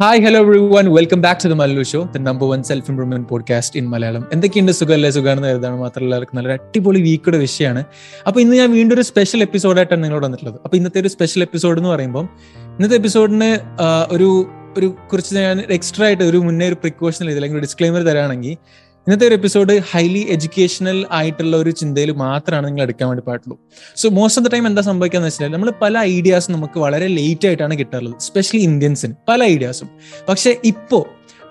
Hi hello everyone welcome back to the Mallu show the number one self improvement podcast in Malayalam എന്തൊക്കെയുണ്ട് സുഖമല്ലേ? സുഖമാണെന്ന് കരുതാണ് മാത്രമല്ല എല്ലാവർക്കും നല്ലൊരു അടിപൊളി വീക്കുടെ വിഷയമാണ്. അപ്പൊ ഇന്ന് ഞാൻ വീണ്ടും ഒരു സ്പെഷ്യൽ എപ്പിസോഡായിട്ടാണ് നിങ്ങളോട് വന്നിട്ടുള്ളത്. അപ്പൊ ഇന്നത്തെ ഒരു സ്പെഷ്യൽ എപ്പിസോഡ് എന്ന് പറയുമ്പോൾ ഇന്നത്തെ എപ്പിസോഡിന് ഒരു ഒരു കുറച്ച് ഞാൻ എക്സ്ട്രാ ആയിട്ട് ഒരു മുന്നേ ഒരു പ്രിക്കോഷൻ അല്ലെങ്കിൽ ഒരു ഡിസ്ക്ലൈമർ തരാണെങ്കിൽ ഇന്നത്തെ ഒരു എപ്പിസോഡ് ഹൈലി എഡ്യൂക്കേഷണൽ ആയിട്ടുള്ള ഒരു ചിന്തയിൽ മാത്രമാണ് നിങ്ങൾ എടുക്കാൻ വേണ്ടി പാടുള്ളൂ. So most of the time എന്താ സംഭവിക്കാന്ന് വെച്ചാൽ നമ്മൾ പല ഐഡിയാസും നമുക്ക് വളരെ ലേറ്റ് ആയിട്ടാണ് കിട്ടാറുള്ളത് സ്പെഷ്യലി ഇന്ത്യൻസിന് പല ഐഡിയാസും പക്ഷെ ഇപ്പോ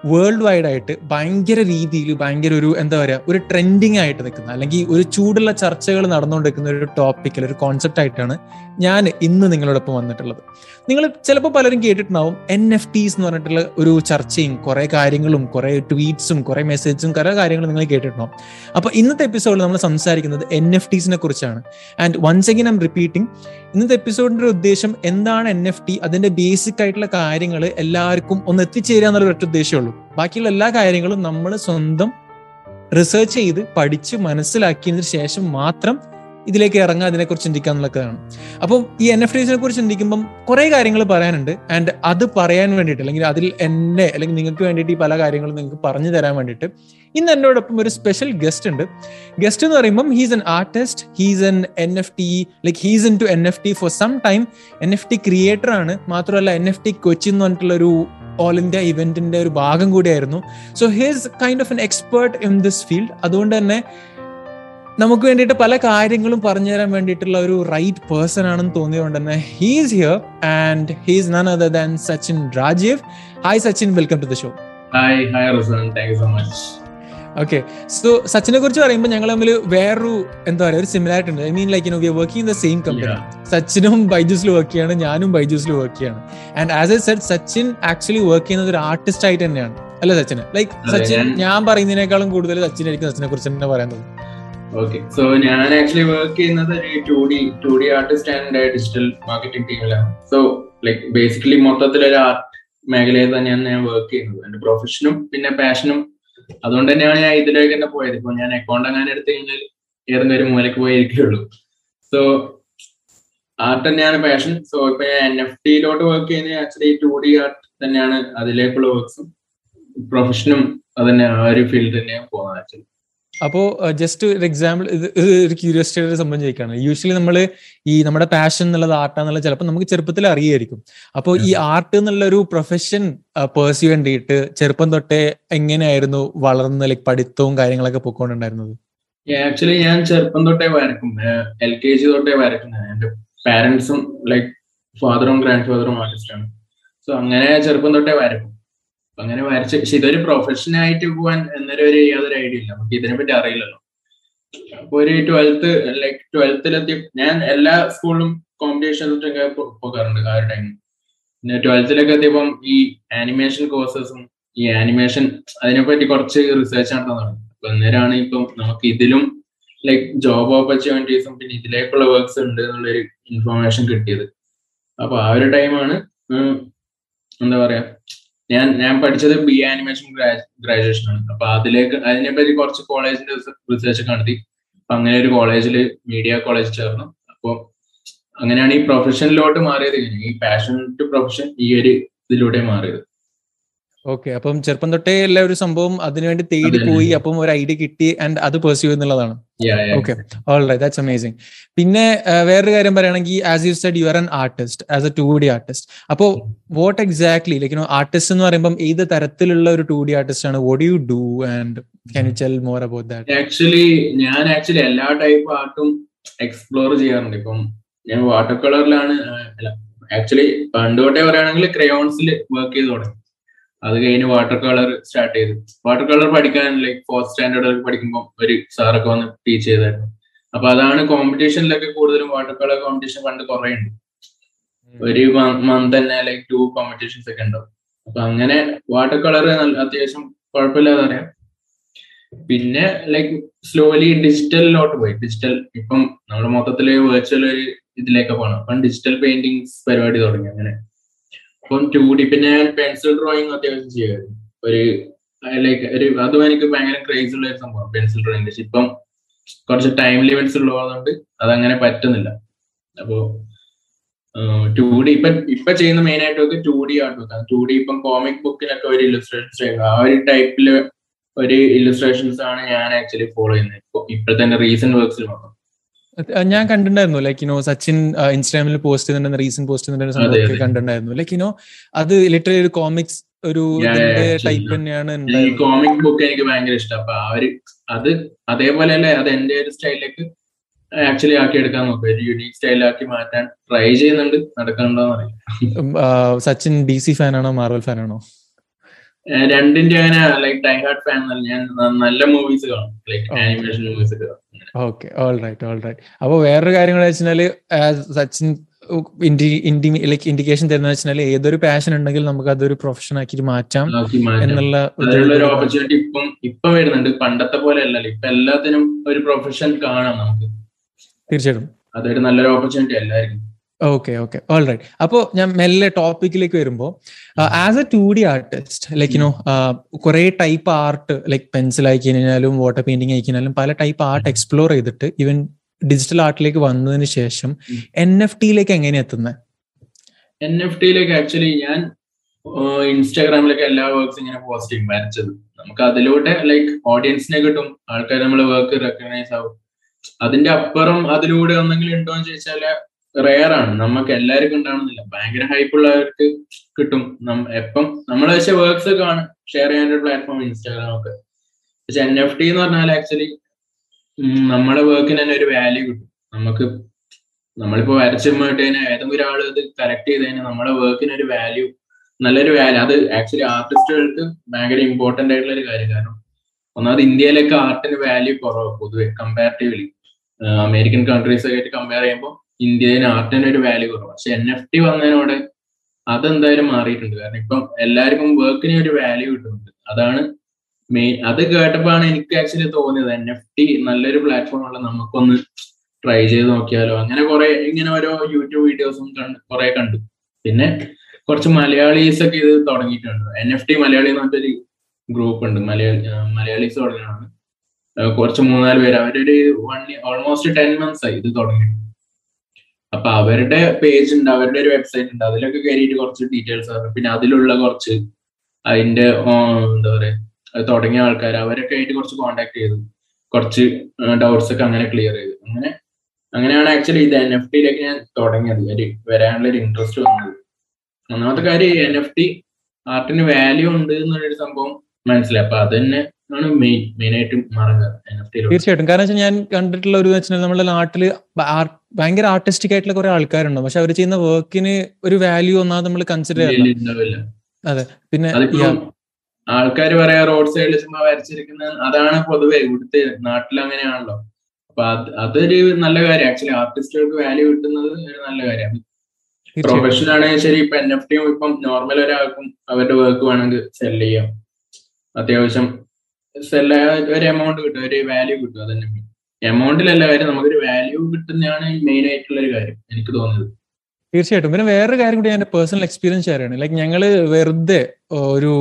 വേൾഡ് വൈഡ് ആയിട്ട് ഭയങ്കര രീതിയിൽ ഭയങ്കര ഒരു എന്താ പറയുക ഒരു ട്രെൻഡിങ് ആയിട്ട് നിൽക്കുന്ന അല്ലെങ്കിൽ ഒരു ചൂടുള്ള ചർച്ചകൾ നടന്നുകൊണ്ടിരിക്കുന്ന ഒരു ടോപ്പിക്കിൽ ഒരു കോൺസെപ്റ്റ് ആയിട്ടാണ് ഞാൻ ഇന്ന് നിങ്ങളോടൊപ്പം വന്നിട്ടുള്ളത്. നിങ്ങൾ ചിലപ്പോൾ പലരും കേട്ടിട്ടുണ്ടാവും എൻ എഫ് ടീസ് എന്ന് പറഞ്ഞിട്ടുള്ള ഒരു ചർച്ചയും കുറെ കാര്യങ്ങളും കുറെ ട്വീറ്റ്സും കുറെ മെസ്സേജും കുറെ കാര്യങ്ങളും നിങ്ങൾ കേട്ടിട്ടുണ്ടാവും. അപ്പോൾ ഇന്നത്തെ എപ്പിസോഡിൽ നമ്മൾ സംസാരിക്കുന്നത് എൻ എഫ് ടീസിനെ കുറിച്ചാണ്. And once again I'm repeating ഇന്നത്തെ എപ്പിസോഡിന്റെ ഉദ്ദേശം എന്താണ് എൻ എഫ് ടി അതിന്റെ ബേസിക് ആയിട്ടുള്ള കാര്യങ്ങൾ എല്ലാവർക്കും ഒന്ന് എത്തിച്ചേരുക എന്നുള്ള ഒറ്റ ബാക്കിയുള്ള എല്ലാ കാര്യങ്ങളും നമ്മൾ സ്വന്തം റിസർച്ച് ചെയ്ത് പഠിച്ച് മനസ്സിലാക്കിയതിന് ശേഷം മാത്രം ഇതിലേക്ക് ഇറങ്ങുക അതിനെക്കുറിച്ച് ചിന്തിക്കുക എന്നുള്ളതാണ് അപ്പം ഈ എൻ എഫ് ഡിസിനെ കുറിച്ച് ചിന്തിക്കുമ്പം കുറെ കാര്യങ്ങൾ പറയാനുണ്ട്. ആൻഡ് അത് പറയാൻ വേണ്ടിയിട്ട് അല്ലെങ്കിൽ അതിൽ എന്നെ അല്ലെങ്കിൽ നിങ്ങൾക്ക് വേണ്ടിയിട്ട് ഈ പല കാര്യങ്ങളും നിങ്ങൾക്ക് പറഞ്ഞു തരാൻ വേണ്ടിയിട്ട് ഇന്ന് എന്നോടൊപ്പം ഒരു സ്പെഷ്യൽ ഗസ്റ്റ് ഉണ്ട്. ഗസ്റ്റ് എന്ന് പറയുമ്പം he's an artist he's an N F T like he's into N F T for some time N F T creator ആണ്. മാത്രമല്ല എൻ എഫ് ടി കൊച്ചി എന്ന് പറഞ്ഞിട്ടുള്ള ഒരു ഓൾ ഇന്ത്യ ഇവന്റിന്റെ ഒരു ഭാഗം കൂടിയായിരുന്നു. So his kind of an expert in this field അതുകൊണ്ട് തന്നെ നമുക്ക് വേണ്ടിയിട്ട് പല കാര്യങ്ങളും പറഞ്ഞു തരാൻ വേണ്ടിയിട്ടുള്ള ഒരു റൈറ്റ് പേഴ്സൺ ആണെന്ന് തോന്നിയതുകൊണ്ട് തന്നെ he's here and he's none other than Sachin Rajeev hi Sachin welcome to the show hi hi Rasan thank you so much okay so സച്ചിനെ കുറിച്ച് പറയുമ്പോൾ ഞങ്ങൾ തമ്മിൽ വേറൊരു എന്താ പറയുക ഒരു സിമിലാരിറ്റി ഉണ്ട്. I mean like you we working in the same company സച്ചിനും ബൈജൂസിൽ വർക്ക് ചെയ്യാണ് ഞാനും ബൈജൂസിൽ വർക്ക് ചെയ്യാണ്. And as a set Sachin actually work ചെയ്യുന്നത് ഒരു ആർട്ടിസ്റ്റ് ആയിട്ട് തന്നെയാണ്. അല്ല സച്ചിന്. ലൈക്ക് സച്ചിൻ ഞാൻ പറയുന്നതിനേക്കാളും കൂടുതൽ സച്ചിൻ ആയിരിക്കും സച്ചിനെ കുറിച്ച് തന്നെ പറയുന്നത് ഓക്കെ സോ ഞാൻ ആക്ച്വലി വർക്ക് ചെയ്യുന്നത് ഒരു two D two D artist and digital marketing ടീമിലാണ് so like basically മൊത്തത്തിൽ ഒരു ആർട്ട് മേഖലയിൽ തന്നെയാണ് ഞാൻ വർക്ക് ചെയ്യുന്നത്. എന്റെ പ്രൊഫഷനും പിന്നെ പാഷനും അതുകൊണ്ട് തന്നെയാണ് ഞാൻ ഇതിലേക്ക് തന്നെ പോയത്. ഇപ്പൊ ഞാൻ അക്കൗണ്ട് അങ്ങനെ എടുത്തു കഴിഞ്ഞാൽ ഏതെങ്കിലും ഒരു മൂലക്ക് പോയി സോ ആർട്ട് തന്നെയാണ് പാഷൻ സോ ഇപ്പൊ ഞാൻ എൻ എഫ് ടിയിലോട്ട് വർക്ക് ചെയ്യുന്ന ആക്ച്വലി ടു ഡി ആർട്ട് തന്നെയാണ് അതിലേക്കുള്ള വർക്ക്സും പ്രൊഫഷനും അത് തന്നെ ആ ഒരു ഫീൽഡ് തന്നെയാണ് പോകുന്നത് ആക്ച്വലി അപ്പോ ജസ്റ്റ് ഒരു എക്സാമ്പിൾ ഇത് ഒരു ക്യൂരിയോസിറ്റിയുടെ സംബന്ധം ചോദിക്കുകയാണ് യൂഷ്വലി നമ്മൾ ഈ നമ്മുടെ പാഷൻ എന്നുള്ളത് ആർട്ടാന്നുള്ളത് ചിലപ്പോൾ നമുക്ക് ചെറുപ്പത്തിൽ അറിയായിരിക്കും. അപ്പോൾ ഈ ആർട്ട് എന്നുള്ള ഒരു പ്രൊഫഷൻ പേഴ്സ്യൂ വേണ്ടിയിട്ട് ചെറുപ്പം തൊട്ടേ എങ്ങനെയായിരുന്നു വളർന്ന് ലൈക് പഠിത്തവും കാര്യങ്ങളൊക്കെ പൊക്കോണ്ടുണ്ടായിരുന്നത്? ആക്ച്വലി ഞാൻ ചെറുപ്പം തൊട്ടേ വരക്കും എൽ കെ ജി തൊട്ടേ വരക്കുന്നത് എന്റെ പാരന്റ്സും ലൈക് ഫാദറും ഗ്രാൻഡ് ഫാദറും ആർട്ടിസ്റ്റാണ് സോ അങ്ങനെ ചെറുപ്പം തൊട്ടേ വരക്കും അങ്ങനെ വരച്ച് പക്ഷെ ഇതൊരു പ്രൊഫഷനായിട്ട് പോകാൻ എന്നൊരു ഒരു യാതൊരു ഐഡിയ ഇല്ല. നമുക്ക് ഇതിനെ പറ്റി അറിയില്ലല്ലോ. അപ്പൊ ഒരു ട്വൽത്ത് ലൈക്ക് ട്വൽത്തിലെത്തി ഞാൻ എല്ലാ സ്കൂളിലും കോമ്പറ്റീഷൻസൊക്കെ പോകാറുണ്ട് ആ ഒരു ടൈമിൽ പിന്നെ ട്വൽത്തിലൊക്കെ എത്തിയപ്പം ഈ ആനിമേഷൻ കോഴ്സസും ഈ ആനിമേഷൻ അതിനെപ്പറ്റി കുറച്ച് റിസർച്ച് നടത്താൻ തുടങ്ങി. അപ്പൊ അന്നേരമാണ് ഇപ്പം നമുക്ക് ഇതിലും ലൈക്ക് ജോബ് ഓപ്പർച്യൂണിറ്റീസും പിന്നെ ഇതിലേക്കുള്ള വർക്ക്സ് ഉണ്ട് എന്നുള്ളൊരു ഇൻഫർമേഷൻ കിട്ടിയത്. അപ്പൊ ആ ഒരു ടൈമാണ് എന്താ പറയാ ഞാൻ ഞാൻ പഠിച്ചത് ബി ആനിമേഷൻ ഗ്രാജുവേഷൻ ആണ്. അപ്പൊ അതിലേക്ക് അതിനെപ്പറ്റി കുറച്ച് കോളേജിന്റെ റിസർച്ച് നടത്തി. അപ്പൊ അങ്ങനെ ഒരു കോളേജിൽ മീഡിയ കോളേജ് ചേർന്നു. അപ്പൊ അങ്ങനെയാണ് ഈ പ്രൊഫഷനിലോട്ട് മാറിയത്. ഈ പാഷൻ ടു പ്രൊഫഷൻ ഈ ഒരു ഇതിലൂടെ മാറിയത്. ഓക്കെ അപ്പം ചെറുപ്പം തൊട്ടേ എല്ലാ ഒരു സംഭവം അതിനുവേണ്ടി തേടി പോയി അപ്പം ഒരു ഐഡിയ കിട്ടി ആൻഡ് അത് പെർസ്യൂ എന്നുള്ളതാണ്. Okay. All right that's amazing പിന്നെ വേറൊരു കാര്യം പറയുകയാണെങ്കിൽ as you said you are an artist as a two D artist അപ്പോൾ what exactly like no artist എന്ന് പറയുമ്പോൾ ഏത് തരത്തിലുള്ള ഒരു ടു ഡി ആർട്ടിസ്റ്റ് ആണ്? What you do and can you tell more about that actually ഞാൻ actually എല്ലാ type ആർട്ടും എക്സ്പ്ലോർ ചെയ്യാറുണ്ട്. ഇപ്പം ഞാൻ വാട്ടർ കളറിലാണ് ആക്ച്വലി പണ്ട് തൊട്ടേ പറയുകയാണെങ്കിൽ ക്രയോൺസിൽ വർക്ക് ചെയ്ത് തുടങ്ങി. അത് കഴിഞ്ഞ് വാട്ടർ കളർ സ്റ്റാർട്ട് ചെയ്തു. വാട്ടർ കളർ പഠിക്കാൻ ലൈക്ക് ഫോർത്ത് സ്റ്റാൻഡേർഡ് പഠിക്കുമ്പോൾ ഒരു സാറൊക്കെ വന്ന് ടീച്ച് ചെയ്തായിരുന്നു. അപ്പൊ അതാണ് കോമ്പറ്റീഷനിലൊക്കെ കൂടുതലും വാട്ടർ കളർ കോമ്പറ്റീഷൻ പണ്ട് കുറെ ഉണ്ട് ഒരു മന്ത് തന്നെ ലൈക്ക് ടു കോമ്പറ്റീഷൻസ് ഒക്കെ ഉണ്ടാവും. അപ്പൊ അങ്ങനെ വാട്ടർ കളർ അത്യാവശ്യം കുഴപ്പമില്ലാതെ അറിയാം പിന്നെ ലൈക്ക് സ്ലോലി ഡിജിറ്റലിലോട്ട് പോയി. ഡിജിറ്റൽ ഇപ്പം നമ്മുടെ മൊത്തത്തിൽ വെർച്വൽ ഒരു ഇതിലേക്ക് പോകണം അപ്പം ഡിജിറ്റൽ പെയിന്റിങ്സ് പരിപാടി തുടങ്ങി അങ്ങനെ. അപ്പം ടു ഡി പിന്നെ പെൻസിൽ ഡ്രോയിങ് അത്യാവശ്യം ചെയ്യുമായിരുന്നു ഒരു ലൈക്ക് ഒരു അതും എനിക്ക് ഭയങ്കര ക്രേസ് ഉള്ള ഒരു സംഭവം പെൻസിൽ ഡ്രോയിങ് പക്ഷെ ഇപ്പം കുറച്ച് ടൈം ലിമിറ്റ്സ് ഉള്ളതുകൊണ്ട് അതങ്ങനെ പറ്റുന്നില്ല. അപ്പോ ടു ഡി ഇപ്പൊ ഇപ്പൊ ചെയ്യുന്ന മെയിൻ ആയിട്ട് ഒക്കെ ടു ഡി ആർട്ട് വർക്കാണ് ടു ഡി ഇപ്പം കോമിക് ബുക്കിലൊക്കെ ഒരു ഇല്ലസ്ട്രേഷൻസ് ചെയ്യുക ആ ഒരു ടൈപ്പിൽ ഒരു ഇല്ലുസ്ട്രേഷൻസ് ആണ് ഞാൻ ആക്ച്വലി ഫോളോ ചെയ്യുന്നത്. ഇപ്പൊ ഇപ്പോഴത്തെ റീസെന്റ് വർക്ക്സിൽ മാത്രം. ഞാൻ കണ്ടിട്ടുണ്ടായിരുന്നു. ലൈക്ക് യുനോ സച്ചിൻ ഇൻസ്റ്റാഗ്രാമിൽ പോസ്റ്റ് ചെയ്തിട്ടുണ്ടെന്ന് റീസെന്റ് പോസ്റ്റ് സംഭവമൊക്കെ അതെ. കണ്ടിട്ടുണ്ടായിരുന്നു. ലൈക്ക് യുനോ അത് ലിറ്ററലി ഒരു കോമിക്സ് ഒരു ടൈപ്പ്. തന്നെയാണ് ഈ കോമിക് ബുക്ക് എനിക്ക് ഭയങ്കര ഇഷ്ടം. അപ്പൊ അവർ അത് അതേപോലെ അല്ലേ അത് എന്റെ ഒരു സ്റ്റൈലിലേക്ക് ആക്ച്വലി ആക്കി എടുക്കാൻ നോക്കും. ഒരു യുണീക് സ്റ്റൈലാക്കി മാറ്റാൻ ട്രൈ ചെയ്യുന്നുണ്ട്. നടക്കണ്ടോന്ന് അറിയാം സച്ചിൻ ഡി സി ഫാനാണോ മാർവൽ ഫാനാണോ രണ്ടിന്റെ അങ്ങനെ ലൈക്ക് ടൈ ഹാർട്ട് ഫാൻ ഞാൻ നല്ല മൂവീസ് കാണും. ലൈക്ക്. ആനിമേഷൻ മൂവീസ് ഒക്കെ. Okay all right all right അപ്പൊ വേറൊരു കാര്യം കൂടെ വെച്ചാൽ Sachin indie indie like indication തരുന്ന വെച്ചാൽ ഏതൊരു പാഷൻ ഉണ്ടെങ്കിൽ നമുക്ക് അതൊരു പ്രൊഫഷൻ ആക്കി മാറ്റാം. എന്നുള്ള ഒരു ഓപ്പർച്യൂണിറ്റി ഇപ്പം ഇപ്പം വരുന്നുണ്ട്. പണ്ടത്തെ പോലെ അല്ലല്ലോ ഇപ്പൊ എല്ലാത്തിനും ഒരു പ്രൊഫഷൻ കാണാം നമുക്ക്. തീർച്ചയായിട്ടും. അതൊരു നല്ലൊരു ഓപ്പർച്യൂണിറ്റി എല്ലാവർക്കും ഓക്കെ ഓക്കെ ഓൾ റൈറ്റ് അപ്പോ ഞാൻ മെല്ലെ ടോപ്പിക്കിലേക്ക് വരുമ്പോൾ as a two D artist like you know കുറെ ടൈപ്പ് ആർട്ട് ലൈക്ക് പെൻസിൽ ആയി കഴിഞ്ഞാലും വാട്ടർ പെയിന്റിങ് ആയി കഴിഞ്ഞാലും പല ടൈപ്പ് ആർട്ട് എക്സ്പ്ലോർ ചെയ്തിട്ട് ഈവൻ ഡിജിറ്റൽ ആർട്ടിലേക്ക് വന്നതിന് ശേഷം. എൻ എഫ് ടിയിലേക്ക് എങ്ങനെയാ എത്തുന്നത് എൻ എഫ് ടിയിലേക്ക് ആക്ച്വലി ഞാൻ ഇൻസ്റ്റാഗ്രാമിലൊക്കെ എല്ലാ വർക്ക്സ് ഇങ്ങനെ പോസ്റ്റ് ചെയ്യും. വരച്ചത്. നമുക്ക് അതിലൂടെ ലൈക്ക് ഓഡിയൻസിനെ കിട്ടും. ആൾക്കാർ നമ്മളെ വർക്ക് റെക്കഗ്നൈസ് ആവും. അതിന്റെ അപ്പുറം അതിലൂടെ ഒന്നെങ്കിലും ഉണ്ടോ എന്ന് ചോദിച്ചാൽ റെയർ ആണ്. നമുക്ക് എല്ലാവർക്കും ഉണ്ടാവണമെന്നില്ല. ഭയങ്കര ഹൈപ്പ് ഉള്ളവർക്ക് കിട്ടും. എപ്പം? നമ്മൾ പക്ഷെ വർക്ക്സ് ആണ് ഷെയർ ചെയ്യാൻ ഒരു പ്ലാറ്റ്ഫോം ഇൻസ്റ്റാഗ്രാം ഒക്കെ. പക്ഷെ എൻ എഫ് ടി എന്ന് പറഞ്ഞാൽ ആക്ച്വലി നമ്മുടെ വർക്കിന് തന്നെ ഒരു വാല്യൂ കിട്ടും. നമുക്ക് നമ്മളിപ്പോ വരച്ചിട്ട് തന്നെ ഏതെങ്കിലും ഒരാൾ ഇത് കറക്റ്റ് ചെയ്ത് കഴിഞ്ഞാൽ നമ്മുടെ വർക്കിന് ഒരു വാല്യൂ നല്ലൊരു വാല്യൂ അത് ആക്ച്വലി ആർട്ടിസ്റ്റുകൾക്ക് ഭയങ്കര ഇമ്പോർട്ടന്റ് ആയിട്ടുള്ള ഒരു കാര്യം. കാരണം ഒന്നാമത് ഇന്ത്യയിലൊക്കെ ആർട്ടിന് വാല്യൂ കുറവ് പൊതുവെ കമ്പാരിറ്റീവ്ലി അമേരിക്കൻ കൺട്രീസ് ഒക്കെ ആയിട്ട് കമ്പയർ ചെയ്യുമ്പോൾ ഇന്ത്യയിൽ ആർട്ടിന് ഒരു വാല്യൂ കുറവ്. പക്ഷെ എൻ എഫ് ടി വന്നതിനോടെ അതെന്തായാലും മാറിയിട്ടുണ്ട്. കാരണം ഇപ്പം എല്ലാവർക്കും വർക്കിന് ഒരു വാല്യൂ കിട്ടുന്നുണ്ട്. അതാണ് മെയിൻ അത് കേട്ടപ്പോഴാണ് എനിക്ക് ആക്ച്വലി തോന്നിയത് എൻ എഫ് ടി നല്ലൊരു പ്ലാറ്റ്ഫോം ഉള്ള നമുക്കൊന്ന് ട്രൈ ചെയ്ത് നോക്കിയാലോ. അങ്ങനെ കുറെ ഇങ്ങനെ ഓരോ യൂട്യൂബ് വീഡിയോസും കണ്ട് കുറെ കണ്ടു. പിന്നെ കുറച്ച് മലയാളീസ് ഒക്കെ ഇത് തുടങ്ങിയിട്ടുണ്ട്. എൻ എഫ് ടി മലയാളി എന്ന് പറഞ്ഞൊരു ഗ്രൂപ്പ് ഉണ്ട്. മലയാളി മലയാളീസ് തുടങ്ങിയാണ് കുറച്ച് മൂന്നാൽ പേര്. അവരൊരു വൺ ഓൾമോസ്റ്റ് ടെൻ മന്ത്സ് ആയി ഇത് തുടങ്ങി അപ്പൊ അവരുടെ പേജ് ഉണ്ട് അവരുടെ ഒരു വെബ്സൈറ്റ് ഉണ്ട്. അതിലൊക്കെ കയറിയിട്ട് കുറച്ച് ഡീറ്റെയിൽസ് ആണ്. പിന്നെ അതിലുള്ള കുറച്ച് അതിന്റെ എന്താ പറയാ തുടങ്ങിയ ആൾക്കാർ അവരൊക്കെ ആയിട്ട് കുറച്ച് കോണ്ടാക്ട് ചെയ്തു. കുറച്ച് ഡൗട്ട്സ് ഒക്കെ അങ്ങനെ ക്ലിയർ ചെയ്തു. അങ്ങനെ അങ്ങനെയാണ് ആക്ച്വലി ഇത് എൻ എഫ് ടിയിലേക്ക് ഞാൻ തുടങ്ങിയത്. ഒരു വരാനുള്ള ഒരു ഇൻട്രസ്റ്റ് വന്നത്. ഒന്നാമത്തെ കാര്യം എൻ എഫ് ടി ആർട്ടിന് വാല്യൂ ഉണ്ട് എന്നുള്ളൊരു സംഭവം മനസ്സിലായി. അപ്പൊ അത് തന്നെ ആണ് മെയിൻ മെയിനായിട്ടും മാറുന്നത് തീർച്ചയായിട്ടും. കാരണം വെച്ചാൽ ഞാൻ കണ്ടിട്ടുള്ള ഒരു വെച്ചാൽ നമ്മുടെ നാട്ടിൽ ഭയങ്കര ആർട്ടിസ്റ്റിക് ആയിട്ടുള്ള കുറെ ആൾക്കാരുണ്ട്. പക്ഷെ അവർ ചെയ്യുന്ന വർക്കിന് ഒരു വാല്യൂ ഒന്നാമത് നമ്മൾ കൺസിഡർ ചെയ്യണം അതെ. പിന്നെ ആൾക്കാർ പറയാ റോഡ് സൈഡിൽ ചുമ്മാ വരച്ചിരിക്കുന്ന അതാണ് പൊതുവെ ഇവിടുത്തെ നാട്ടിൽ അങ്ങനെയാണല്ലോ. അപ്പൊ അത് അതൊരു നല്ല കാര്യം. ആക്ച്വലി ആർട്ടിസ്റ്റുകൾക്ക് വാല്യൂ കിട്ടുന്നത് ഒരു നല്ല കാര്യമാണ് പ്രൊഫഷൻ ആണെങ്കിൽ ശരി ഇപ്പൊ എൻ എഫ് ടിയും ഇപ്പം നോർമൽ ഒരാൾക്കും അവരുടെ വർക്ക് വേണമെങ്കിൽ സെൽ ചെയ്യാം. അത്യാവശ്യം ഒരു എമൗണ്ട് കിട്ടും. ഒരു വാല്യൂ കിട്ടും. അതന്നെ എമൗണ്ടിലല്ല കാര്യം നമുക്കൊരു വാല്യൂ കിട്ടുന്നതാണ് മെയിൻ ആയിട്ടുള്ള ഒരു കാര്യം എനിക്ക് തോന്നുന്നത്. തീർച്ചയായിട്ടും. പിന്നെ വേറൊരു കാര്യം കൂടി എന്റെ പേഴ്സണൽ എക്സ്പീരിയൻസ് ഷെയറാണ് ലൈക്ക് ഞങ്ങൾ വെറുതെ ഒരു